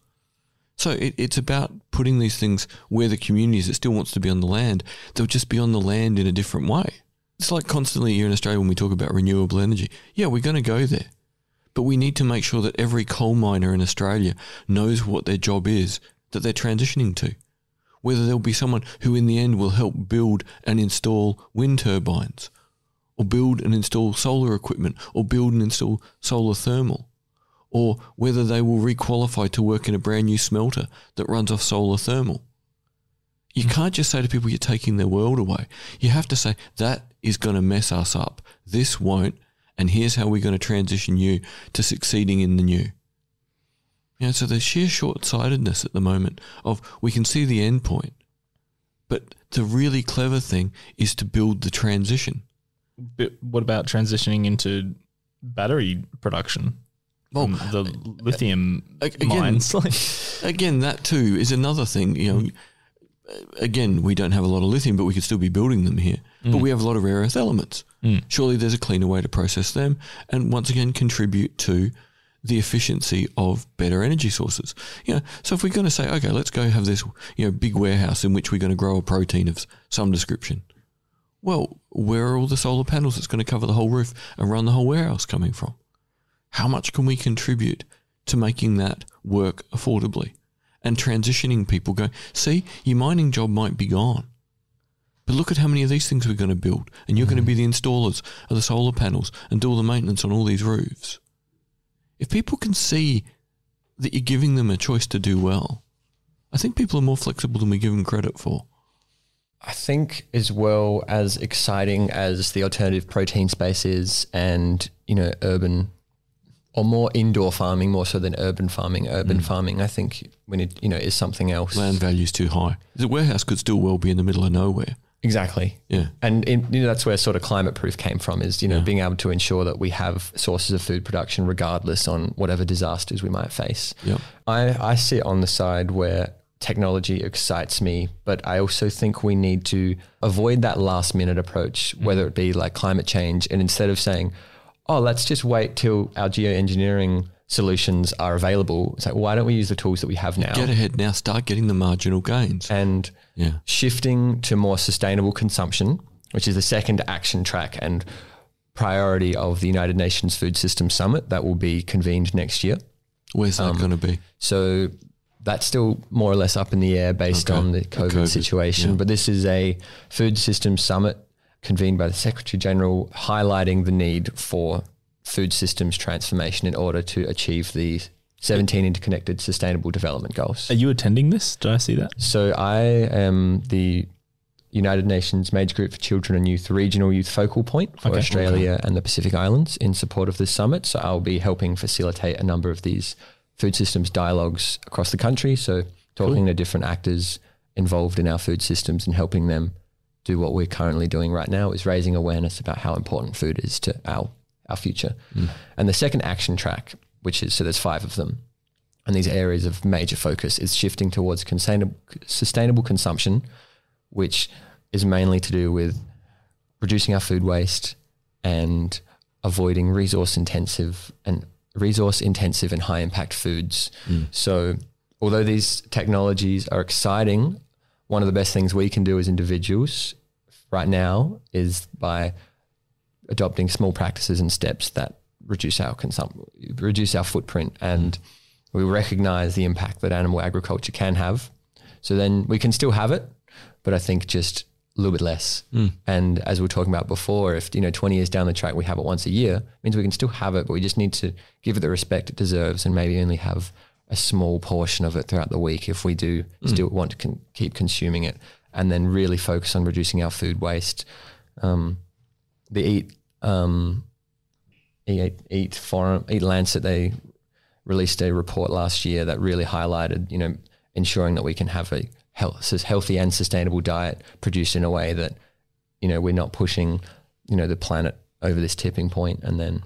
So it, it's about putting these things where the community is that still wants to be on the land. They'll just be on the land in a different way. It's like constantly here in Australia when we talk about renewable energy. Yeah, we're going to go there. But we need to make sure that every coal miner in Australia knows what their job is that they're transitioning to. Whether there'll be someone who in the end will help build and install wind turbines, or build and install solar equipment, or build and install solar thermal, or whether they will requalify to work in a brand new smelter that runs off solar thermal. You hmm. can't just say to people you're taking their world away. You have to say that is going to mess us up. This won't, and here's how we're going to transition you to succeeding in the new. You know, so the sheer short sightedness at the moment of we can see the end point. But the really clever thing is to build the transition. But what about transitioning into battery production? Well, the uh, lithium again- mines. Again, that too is another thing. You know, again, we don't have a lot of lithium, but we could still be building them here. But we have a lot of rare earth elements. Mm. Surely there's a cleaner way to process them, and once again contribute to the efficiency of better energy sources. You know, so if we're going to say, okay, let's go have this, you know, big warehouse in which we're going to grow a protein of some description. Well, where are all the solar panels that's going to cover the whole roof and run the whole warehouse coming from? How much can we contribute to making that work affordably? And transitioning people going, see, your mining job might be gone. But look at how many of these things we're going to build. And you're going to be the installers of the solar panels and do all the maintenance on all these roofs. If people can see that you're giving them a choice to do well, I think people are more flexible than we give them credit for. I think as well as exciting as the alternative protein space is and, you know, urban or more indoor farming more so than urban farming. Urban mm. farming, I think when it, you know, is something else. Land value's too high. The warehouse could still well be in the middle of nowhere. Exactly. Yeah. And in, you know, that's where sort of climate proof came from is, you know, Yeah. being able to ensure that we have sources of food production regardless on whatever disasters we might face. Yep. I, I sit on the side where technology excites me, but I also think we need to avoid that last minute approach, mm. whether it be like climate change. And instead of saying, oh, let's just wait till our geoengineering solutions are available, it's like, why don't we use the tools that we have now? Get ahead now. Start getting the marginal gains. And Yeah. shifting to more sustainable consumption, which is the second action track and priority of the United Nations Food Systems Summit that will be convened next year. Where's that um, going to be? So that's still more or less up in the air based Okay. on the The COVID, COVID, situation. yeah. But this is a food systems summit convened by the Secretary General, highlighting the need for food systems transformation in order to achieve the 17 interconnected sustainable development goals. are you attending this? Did I see that? So I am the United Nations Major Group for Children and Youth Regional Youth Focal Point for Okay. Australia and the Pacific Islands in support of this summit. So I'll be helping facilitate a number of these food systems dialogues across the country. So talking to different actors involved in our food systems and helping them do what we're currently doing right now is raising awareness about how important food is to our our future. Hmm. And the second action track, which is so there's five of them, and these areas of major focus is shifting towards sustainable, sustainable consumption, which is mainly to do with reducing our food waste and avoiding resource intensive and resource intensive and high impact foods. Hmm. So although these technologies are exciting, one of the best things we can do as individuals right now is by adopting small practices and steps that reduce our consum- reduce our footprint and we recognize the impact that animal agriculture can have. So then we can still have it, but I think just a little bit less. And as we were talking about before, if you know 20 years down the track we have it once a year, means we can still have it, but we just need to give it the respect it deserves and maybe only have a small portion of it throughout the week if we do still want to con- keep consuming it and then really focus on reducing our food waste. Um, the eat um, eat eat forum eat Lancet they released a report last year that really highlighted you know ensuring that we can have a health, healthy and sustainable diet produced in a way that you know we're not pushing you know the planet over this tipping point and then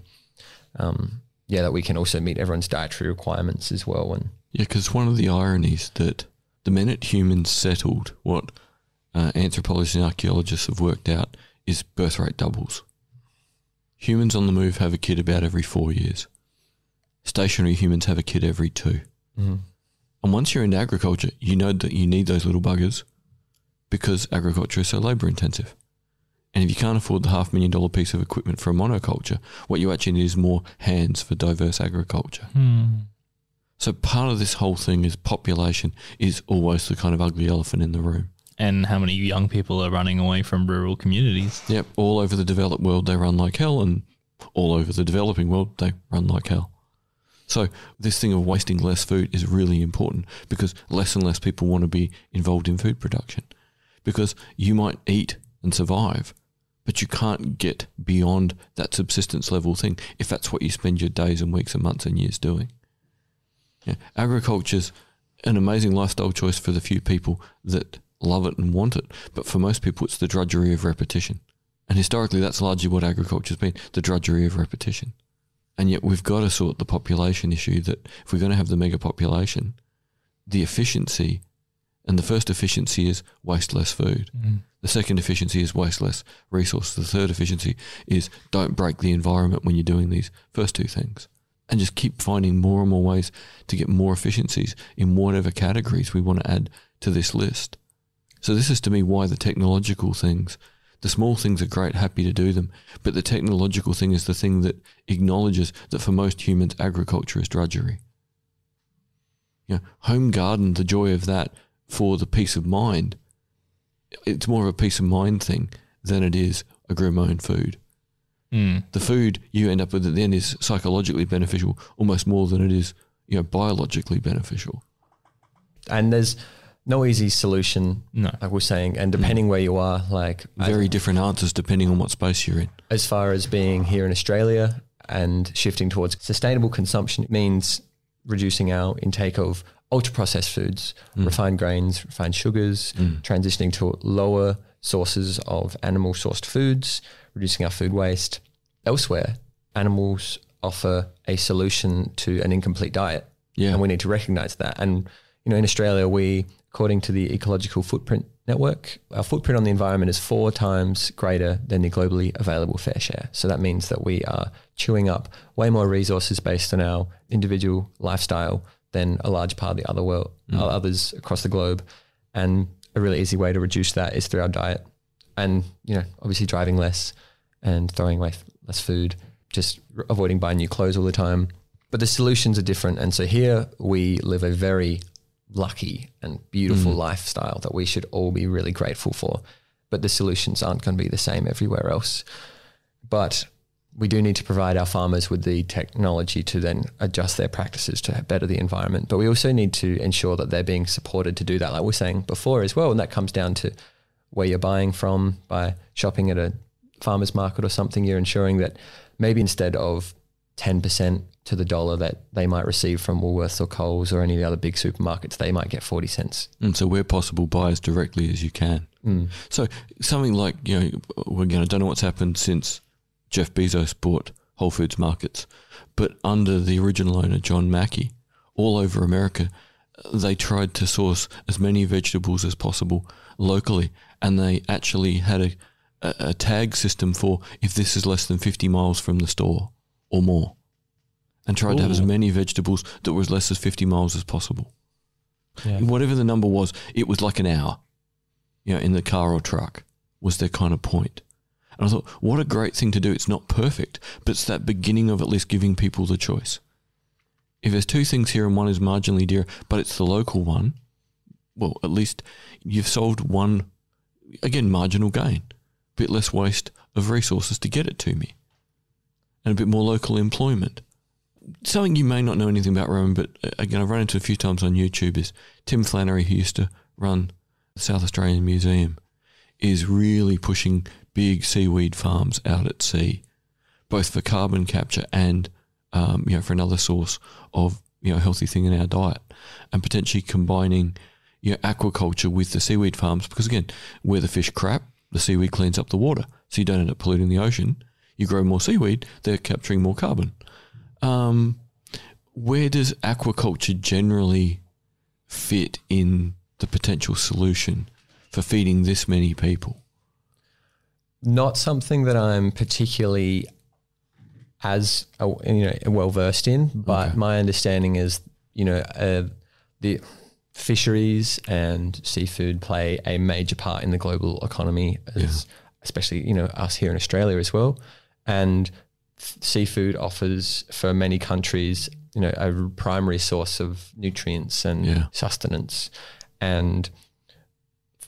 um, yeah that we can also meet everyone's dietary requirements as well and Yeah, because one of the ironies that the minute humans settled, what uh, anthropologists and archaeologists have worked out is birth rate doubles. Humans on the move have a kid about every four years. Stationary humans have a kid every 2 mm-hmm. And once you're into agriculture, you know that you need those little buggers because agriculture is so labour intensive. And if you can't afford the half million dollar piece of equipment for a monoculture, what you actually need is more hands for diverse agriculture. Hmm. So part of this whole thing is population is always the kind of ugly elephant in the room. And how many young people are running away from rural communities? Yep, all over the developed world they run like hell, and all over the developing world they run like hell. So this thing of wasting less food is really important because less and less people want to be involved in food production. Because you might eat and survive, but you can't get beyond that subsistence level thing if that's what you spend your days and weeks and months and years doing. Yeah, agriculture's an amazing lifestyle choice for the few people that love it and want it, but for most people, it's the drudgery of repetition. And historically, that's largely what agriculture's been the drudgery of repetition. And yet, we've got to sort the population issue that if we're going to have the mega population, the efficiency, and the first efficiency is waste less food. Mm. The second efficiency is waste less resources. The third efficiency is don't break the environment when you're doing these first two things. And just keep finding more and more ways to get more efficiencies in whatever categories we want to add to this list. So, this is to me why the technological things, the small things are great, happy to do them. But the technological thing is the thing that acknowledges that for most humans, agriculture is drudgery. You know, home garden, the joy of that for the peace of mind, it's more of a peace of mind thing than it is a grow my own food. Mm. The food you end up with at the end is psychologically beneficial almost more than it is, you know, biologically beneficial. And there's no easy solution, No. like we're saying. And depending where you are, like Very different answers depending on what space you're in. as far as being here in Australia and shifting towards sustainable consumption it means reducing our intake of ultra processed foods, mm. refined grains, refined sugars, mm. transitioning to lower sources of animal sourced foods, reducing our food waste. Elsewhere, animals offer a solution to an incomplete diet. Yeah. And we need to recognize that. And, you know, in Australia, we, according to the Ecological Footprint Network, our footprint on the environment is four times greater than the globally available fair share. So that means that we are chewing up way more resources based on our individual lifestyle than a large part of the other world, uh, others across the globe. And a really easy way to reduce that is through our diet. And, you know, obviously driving less and throwing away less food, just avoiding buying new clothes all the time. But the solutions are different. And so here we live a very lucky and beautiful mm. lifestyle that we should all be really grateful for. But the solutions aren't going to be the same everywhere else. But we do need to provide our farmers with the technology to then adjust their practices to better the environment. But we also need to ensure that they're being supported to do that, like we are saying before as well. And that comes down to where you're buying from by shopping at a farmer's market or something. You're ensuring that maybe instead of 10% to the dollar that they might receive from Woolworths or Coles or any of the other big supermarkets, they might get 40 cents. And so, where possible, buy as directly as you can. Mm. So, something like, you know, again, I don't know what's happened since Jeff Bezos bought Whole Foods markets, but under the original owner, John Mackey, all over America, they tried to source as many vegetables as possible locally. And they actually had a, a, a tag system for if this is less than 50 miles from the store or more. And tried to have as many vegetables that were as less as 50 miles as possible. Whatever the number was, it was like an hour, you know, in the car or truck was their kind of point. And I thought, what a great thing to do. It's not perfect, but it's that beginning of at least giving people the choice. If there's two things here and one is marginally dear, but it's the local one, well, at least you've solved one, again, marginal gain. A bit less waste of resources to get it to me. And a bit more local employment something you may not know anything about Roman, but uh, again, I've run into a few times on YouTube is Tim Flannery, who used to run the South Australian Museum, is really pushing big seaweed farms out at sea, both for carbon capture and um, you know for another source of you know healthy thing in our diet, and potentially combining you know aquaculture with the seaweed farms because again, where the fish crap, the seaweed cleans up the water, so you don't end up polluting the ocean. You grow more seaweed, they're capturing more carbon um, where does aquaculture generally fit in the potential solution for feeding this many people? Not something that I'm particularly as uh, you know well versed in, but Okay. my understanding is you know uh, the fisheries and seafood play a major part in the global economy, as, especially you know us here in Australia as well, and seafood offers for many countries you know a primary source of nutrients and Yeah. sustenance, and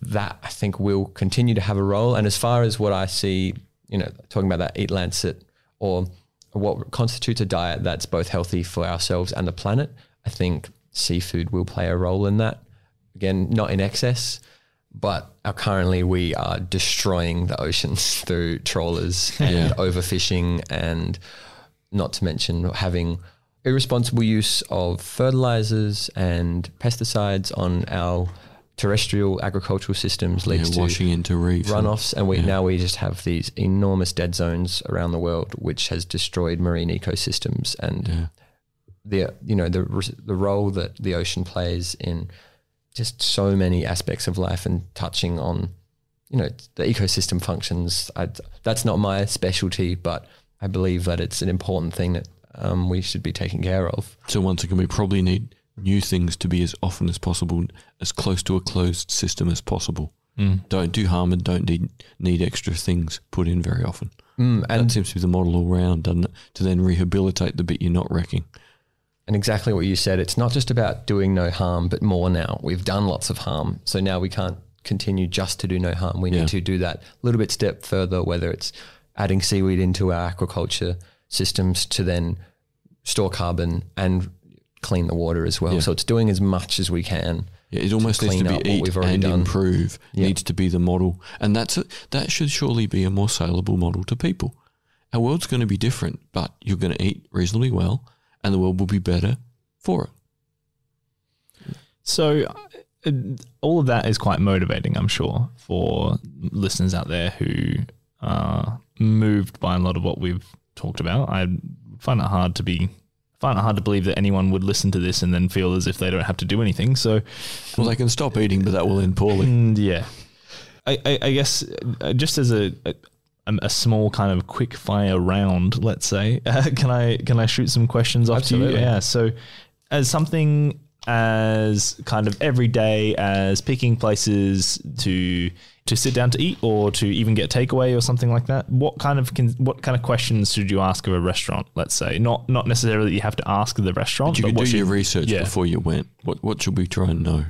that I think will continue to have a role. And as far as what I see, you know, talking about that Eat Lancet or what constitutes a diet that's both healthy for ourselves and the planet, I think seafood will play a role in that. Again, not in excess, but currently we are destroying the oceans through trawlers and Yeah. overfishing and not to mention having irresponsible use of fertilizers and pesticides on our terrestrial agricultural systems leads Yeah, to washing into reefs. runoffs, and we yeah. now we just have these enormous dead zones around the world, which has destroyed marine ecosystems and the you know the the role that the ocean plays in just so many aspects of life and touching on you know the ecosystem functions. I, that's not my specialty, but I believe that it's an important thing that um, we should be taking care of. So once again, we probably need new things to be as often as possible, as close to a closed system as possible. Mm. Don't do harm and don't need need extra things put in very often. Mm, And and that seems to be the model all round, doesn't it? To then rehabilitate the bit you're not wrecking. And exactly what you said. It's not just about doing no harm, but more now. We've done lots of harm. So now we can't continue just to do no harm. We Yeah. need to do that a little bit step further, whether it's adding seaweed into our aquaculture systems to then store carbon and clean the water as well. Yeah. So it's doing as much as we can. Yeah, it almost needs to clean be up what eat we've already and done. improve. Yeah. Needs to be the model, and that's a, that should surely be a more saleable model to people. Our world's going to be different, but you're going to eat reasonably well, and the world will be better for it. So, uh, all of that is quite motivating, I'm sure, for listeners out there who are moved by a lot of what we've talked about. I find it hard to be find it hard to believe that anyone would listen to this and then feel as if they don't have to do anything. So, Well, they can stop eating, but that will end poorly. Mm, yeah, I, I, I guess uh, just as a, a a small kind of quick fire round, let's say, uh, can I can I shoot some questions off to you? Yeah. So, as something as kind of everyday as picking places to to sit down to eat or to even get takeaway or something like that, what kind of can, what kind of questions should you ask of a restaurant? Let's say not not necessarily that you have to ask the restaurant, But you but could what do your research yeah. before you went. What what should we try and know?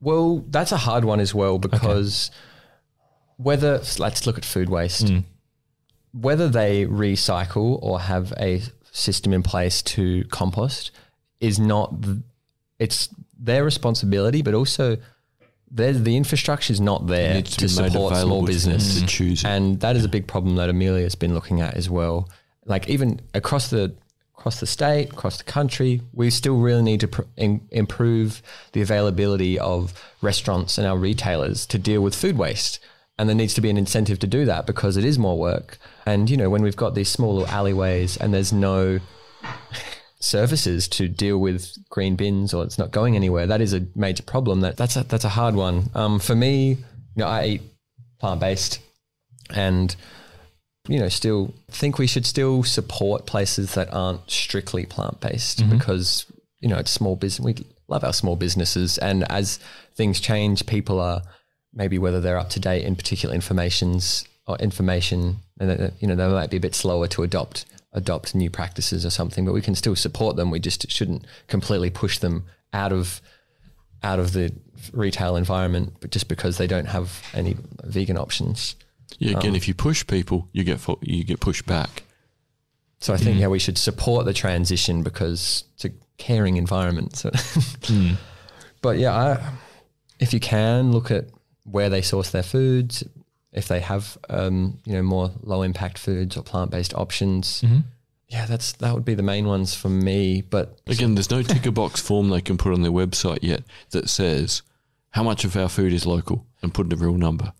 Well, that's a hard one as well because whether let's look at food waste, Mm. whether they recycle or have a system in place to compost is not it's their responsibility, but also there's the infrastructure is not there to, to support small business to choose it. and that is a big problem that Amelia's been looking at as well. Like even across the across the state, across the country, we still really need to pr- im improve the availability of restaurants and our retailers to deal with food waste. And there needs to be an incentive to do that because it is more work. And you know, when we've got these small little alleyways and there's no services to deal with green bins or it's not going anywhere, that is a major problem. That that's a, that's a hard one. Um, for me, you know, I eat plant based, and you know, still think we should still support places that aren't strictly plant based because you know it's small business. We love our small businesses, and as things change, people are maybe whether they're up to date in particular informations or information, and uh, you know they might be a bit slower to adopt adopt new practices or something. But we can still support them. We just shouldn't completely push them out of out of the retail environment, but just because they don't have any vegan options. Yeah, again, if you push people, you get fo- you get pushed back. So I think yeah, we should support the transition because it's a caring environment. So, but yeah, I, if you can look at where they source their foods, if they have um, you know more low impact foods or plant based options, yeah, that's that would be the main ones for me. But Again, there's no ticker box form they can put on their website yet that says how much of our food is local and put in a real number.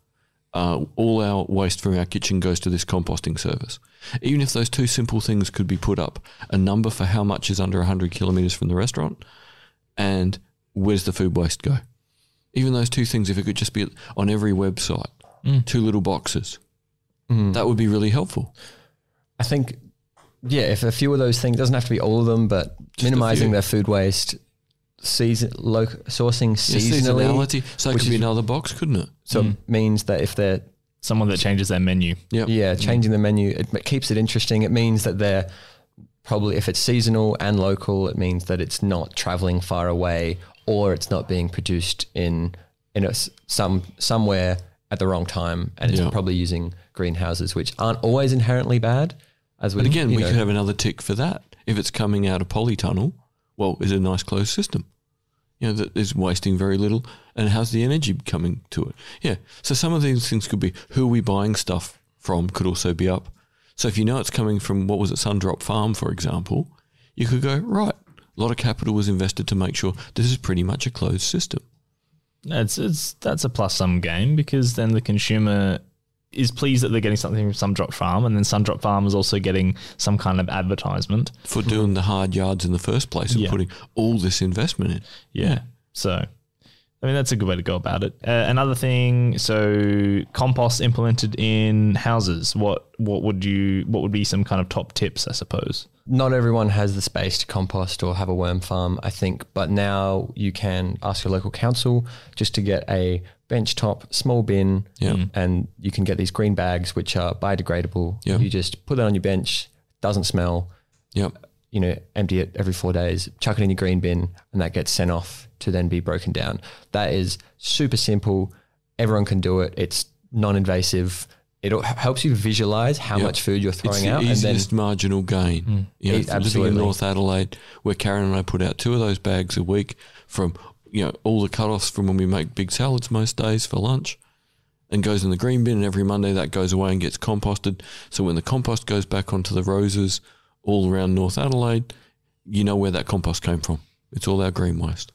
Uh, all our waste from our kitchen goes to this composting service. Even if those two simple things could be put up, a number for how much is under 100 kilometres from the restaurant and where's the food waste go. Even those two things, if it could just be on every website, mm. two little boxes, mm. that would be really helpful. I think yeah, if a few of those things doesn't have to be all of them, but a minimizing their food waste, season loc sourcing Yeah, seasonally, seasonality. So it which could be another box, couldn't it? so it mm. means that if they're Someone that changes their menu. Yep. Yeah, changing the menu it m- keeps it interesting. It means that they're probably if it's seasonal and local, it means that it's not traveling far away or it's not being produced in in a some somewhere at the wrong time, and it's Yeah. probably using greenhouses, which aren't always inherently bad. As we But again, we know, could have another tick for that. If it's coming out of polytunnel, well, it's a nice closed system. You know, that is wasting very little. And how's the energy coming to it? Yeah. So some of these things could be who are we buying stuff from could also be up. So if you know it's coming from, what was it, Sundrop Farm, for example, you could go, right, a lot of capital was invested to make sure this is pretty much a closed system. It's it's that's a plus sum game because then the consumer is pleased that they're getting something from Sundrop Farm, and then Sundrop Farm is also getting some kind of advertisement. For doing the hard yards in the first place and Yeah. putting all this investment in. Yeah. So, I mean, that's a good way to go about it. Uh, another thing, so compost implemented in houses. What what would you what would be some kind of top tips? I suppose. Not everyone has the space to compost or have a worm farm, I think, but now you can ask your local council just to get a benchtop small bin Yeah. and you can get these green bags which are biodegradable. Yeah. You just put that on your bench, doesn't smell, Yep. you know, empty it every four days, chuck it in your green bin, and that gets sent off to then be broken down. That is super simple. Everyone can do it. It's non-invasive. It helps you visualize how Yep. much food you're It's throwing the out, and then easiest marginal gain. Mm. You know, E- living absolutely. in North Adelaide, where Karen and I put out two of those bags a week from you know all the cut-offs from when we make big salads most days for lunch, and goes in the green bin. And every Monday that goes away and gets composted. So when the compost goes back onto the roses all around North Adelaide, you know where that compost came from. It's all our green waste.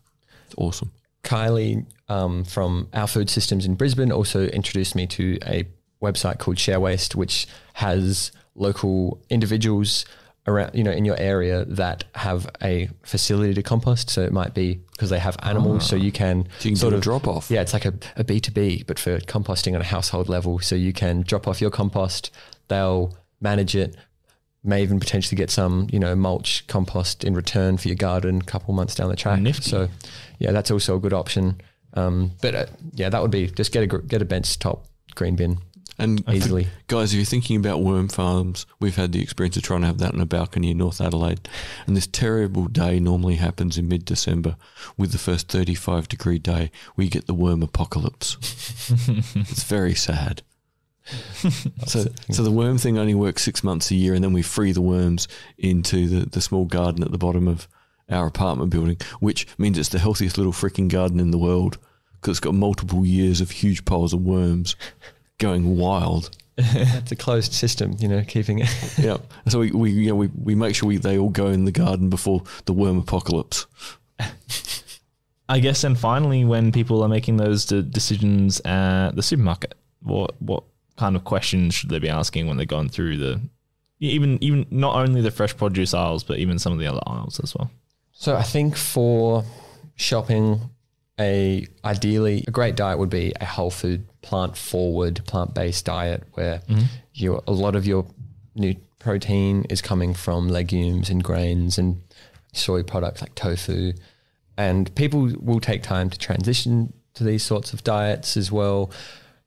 It's awesome. Kylie um, from Our Food Systems in Brisbane also introduced me to a website called Share Waste, which has local individuals around, you know, in your area that have a facility to compost. So it might be because they have animals, so you can, So you can sort of drop off. Yeah, it's like a, a B2B, but for composting on a household level. So you can drop off your compost, they'll manage it, may even potentially get some, you know, mulch compost in return for your garden a couple months down the track. Nifty. So yeah, that's also a good option. Um, but uh, yeah, that would be just get a get a bench top green bin And easily. Guys, if you're thinking about worm farms, we've had the experience of trying to have that in a balcony in North Adelaide. And this terrible day normally happens in mid December with the first 35 degree day. We get the worm apocalypse. it's very sad. so, so the worm thing only works six months a year, and then we free the worms into the, the small garden at the bottom of our apartment building, which means it's the healthiest little freaking garden in the world because it's got multiple years of huge piles of worms going wild. That's a closed system, you know, keeping it. yeah. So we we, you know, we we make sure we they all go in the garden before the worm apocalypse. I guess, and finally, when people are making those de- decisions at the supermarket, what what kind of questions should they be asking when they're going through the even even not only the fresh produce aisles, but even some of the other aisles as well. So I think for shopping, a ideally a great diet would be a whole food, plant forward, plant based diet where mm-hmm. your a lot of your new protein is coming from legumes and grains and soy products like tofu. And people will take time to transition to these sorts of diets as well.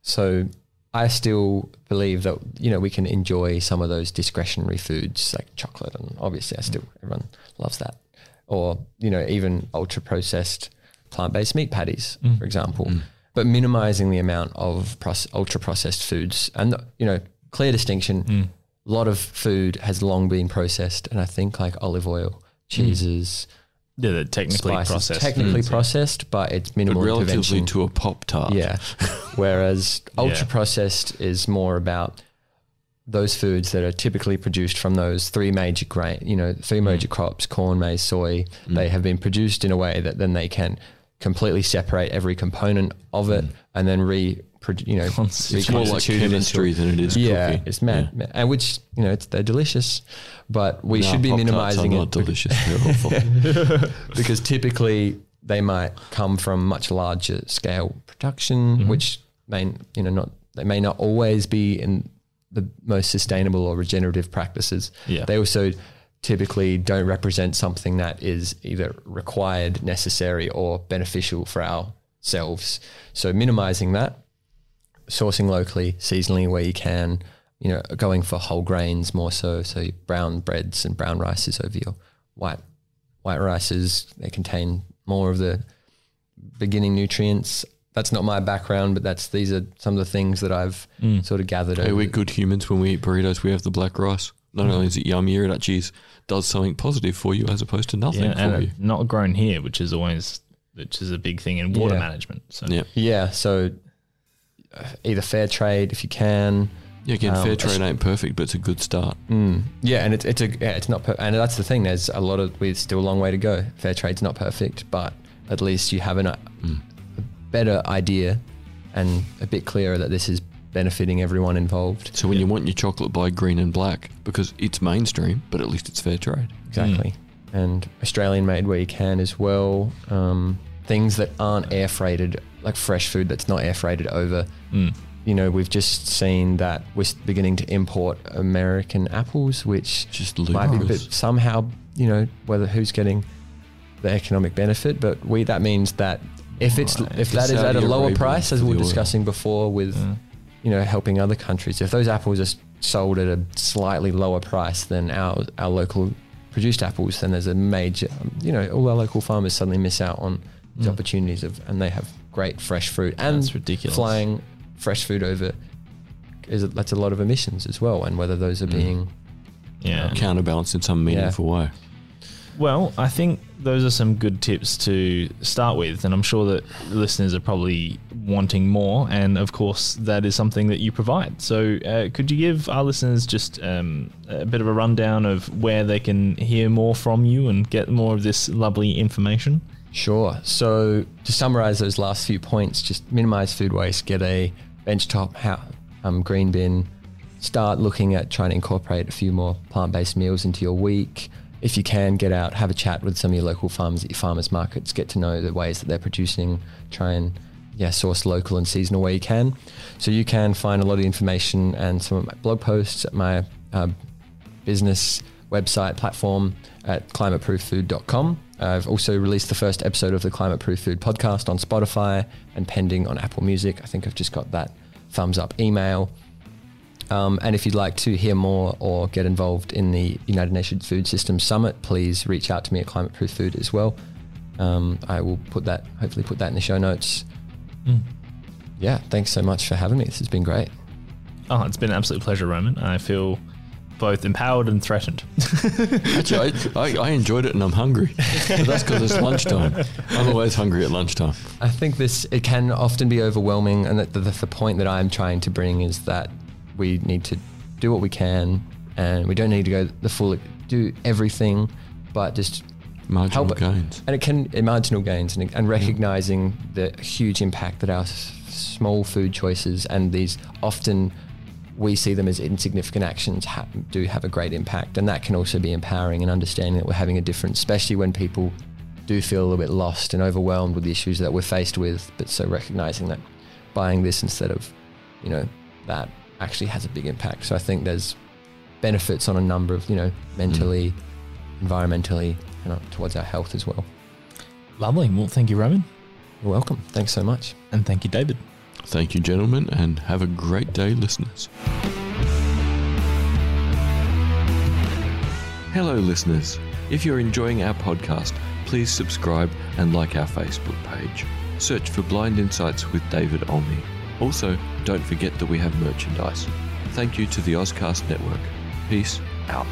So I still believe that you know we can enjoy some of those discretionary foods like chocolate, and obviously I mm. still everyone loves that, or you know even ultra processed plant based meat patties, mm. for example. Mm. But minimizing the amount of proce- ultra processed foods, and you know clear distinction. A lot of food has long been processed, and I think like olive oil, cheeses, Yeah, they're technically spices, processed. technically foods, yeah. processed, but it's But minimal relatively intervention. to a pop tart. Yeah. Whereas ultra Yeah. processed is more about those foods that are typically produced from those three major grain, you know, three Mm. major crops, corn, maize, soy. They have been produced in a way that then they can completely separate every component of it and then re, produ- you know, It's more like chemistry than it is yeah, cooking. it's mad, and which you know it's, they're delicious, but we No, should be minimizing it not delicious. Because typically they might come from much larger scale production, Mm-hmm. which may you know not they may not always be in the most sustainable or regenerative practices. Yeah. They also typically don't represent something that is either required, necessary, or beneficial for ourselves. So minimizing that, sourcing locally, seasonally where you can, you know, going for whole grains more so. So brown breads and brown rices over your white white rices. They contain more of the beginning nutrients. That's not my background, but that's these are some of the things that I've Mm. sort of gathered. hey, over we're good humans when we eat burritos. We have the black rice. Not only is it yummier, it actually is- does something positive for you as opposed to nothing Yeah, for and you. not grown here, which is always which is a big thing in water Yeah. management. So Yeah. Yeah, so either fair trade if you can, Yeah, again, Um, fair trade ain't perfect, but it's a good start. Mm. Yeah, and it's it's a yeah, it's not per- and that's the thing. There's a lot of we're still a long way to go. Fair trade's not perfect, but at least you have an, a Mm. better idea and a bit clearer that this is benefiting everyone involved. So when you want your chocolate, buy green and black because it's mainstream, but at least it's fair trade. Exactly. And Australian made where you can as well. Um, things that aren't air freighted, like fresh food that's not air freighted over. Mm. You know, we've just seen that we're beginning to import American apples, which Just might be, but somehow, you know, whether who's getting the economic benefit, but we that means that if it's Right. if that is at a lower Arabia price, as we were the oil. discussing before, with Yeah. you know helping other countries, if those apples are sold at a slightly lower price than our our local produced apples, then there's a major, you know, all our local farmers suddenly miss out on the Mm. opportunities of, and they have great fresh fruit and That's ridiculous. flying fresh food over. Is a, that's a lot of emissions as well, and whether those are Mm. being Yeah. Counterbalance in some meaningful way. Well, I think those are some good tips to start with, and I'm sure that listeners are probably wanting more. And of course, that is something that you provide. So, uh, could you give our listeners just um, a bit of a rundown of where they can hear more from you and get more of this lovely information? Sure. So to summarize those last few points, just minimize food waste, get a benchtop um, green bin, start looking at trying to incorporate a few more plant-based meals into your week. If you can, get out, have a chat with some of your local farmers at your farmers markets, get to know the ways that they're producing, try and yeah, source local and seasonal where you can. So you can find a lot of information and some of my blog posts at my uh, business website platform at climateprooffood.com. I've also released the first episode of the Climate Proof Food podcast on Spotify and pending on Apple Music. I think I've just got that thumbs up email. Um, and if you'd like to hear more or get involved in the United Nations Food Systems Summit, please reach out to me at Climate Proof Food as well. Um, I will put that, hopefully, put that in the show notes. Yeah, thanks so much for having me. This has been great. Oh, it's been an absolute pleasure, Roman. I feel both empowered and threatened. Actually, I, I, I enjoyed it and I'm hungry. But that's because it's lunchtime. I'm always hungry at lunchtime. I think this it can often be overwhelming, and that the, the point that I'm trying to bring is that we need to do what we can, and we don't need to go the full do everything, but just Marginal help it. gains. And it can marginal gains, and, and recognizing the huge impact that our s- small food choices and these often we see them as insignificant actions ha- do have a great impact, and that can also be empowering and understanding that we're having a difference, especially when people do feel a little bit lost and overwhelmed with the issues that we're faced with. But so recognizing that buying this instead of, you know, that actually has a big impact. So I think there's benefits on a number of, you know, mentally, mm. environmentally, and towards our health as well. Lovely. Well, thank you, Roman. You're welcome. Thanks so much. And thank you, David. Thank you, gentlemen, and have a great day, listeners. Hello, listeners. If you're enjoying our podcast, please subscribe and like our Facebook page. Search for Blind Insights with David Olney. Also, don't forget that we have merchandise. Thank you to the Ozcast Network. Peace out.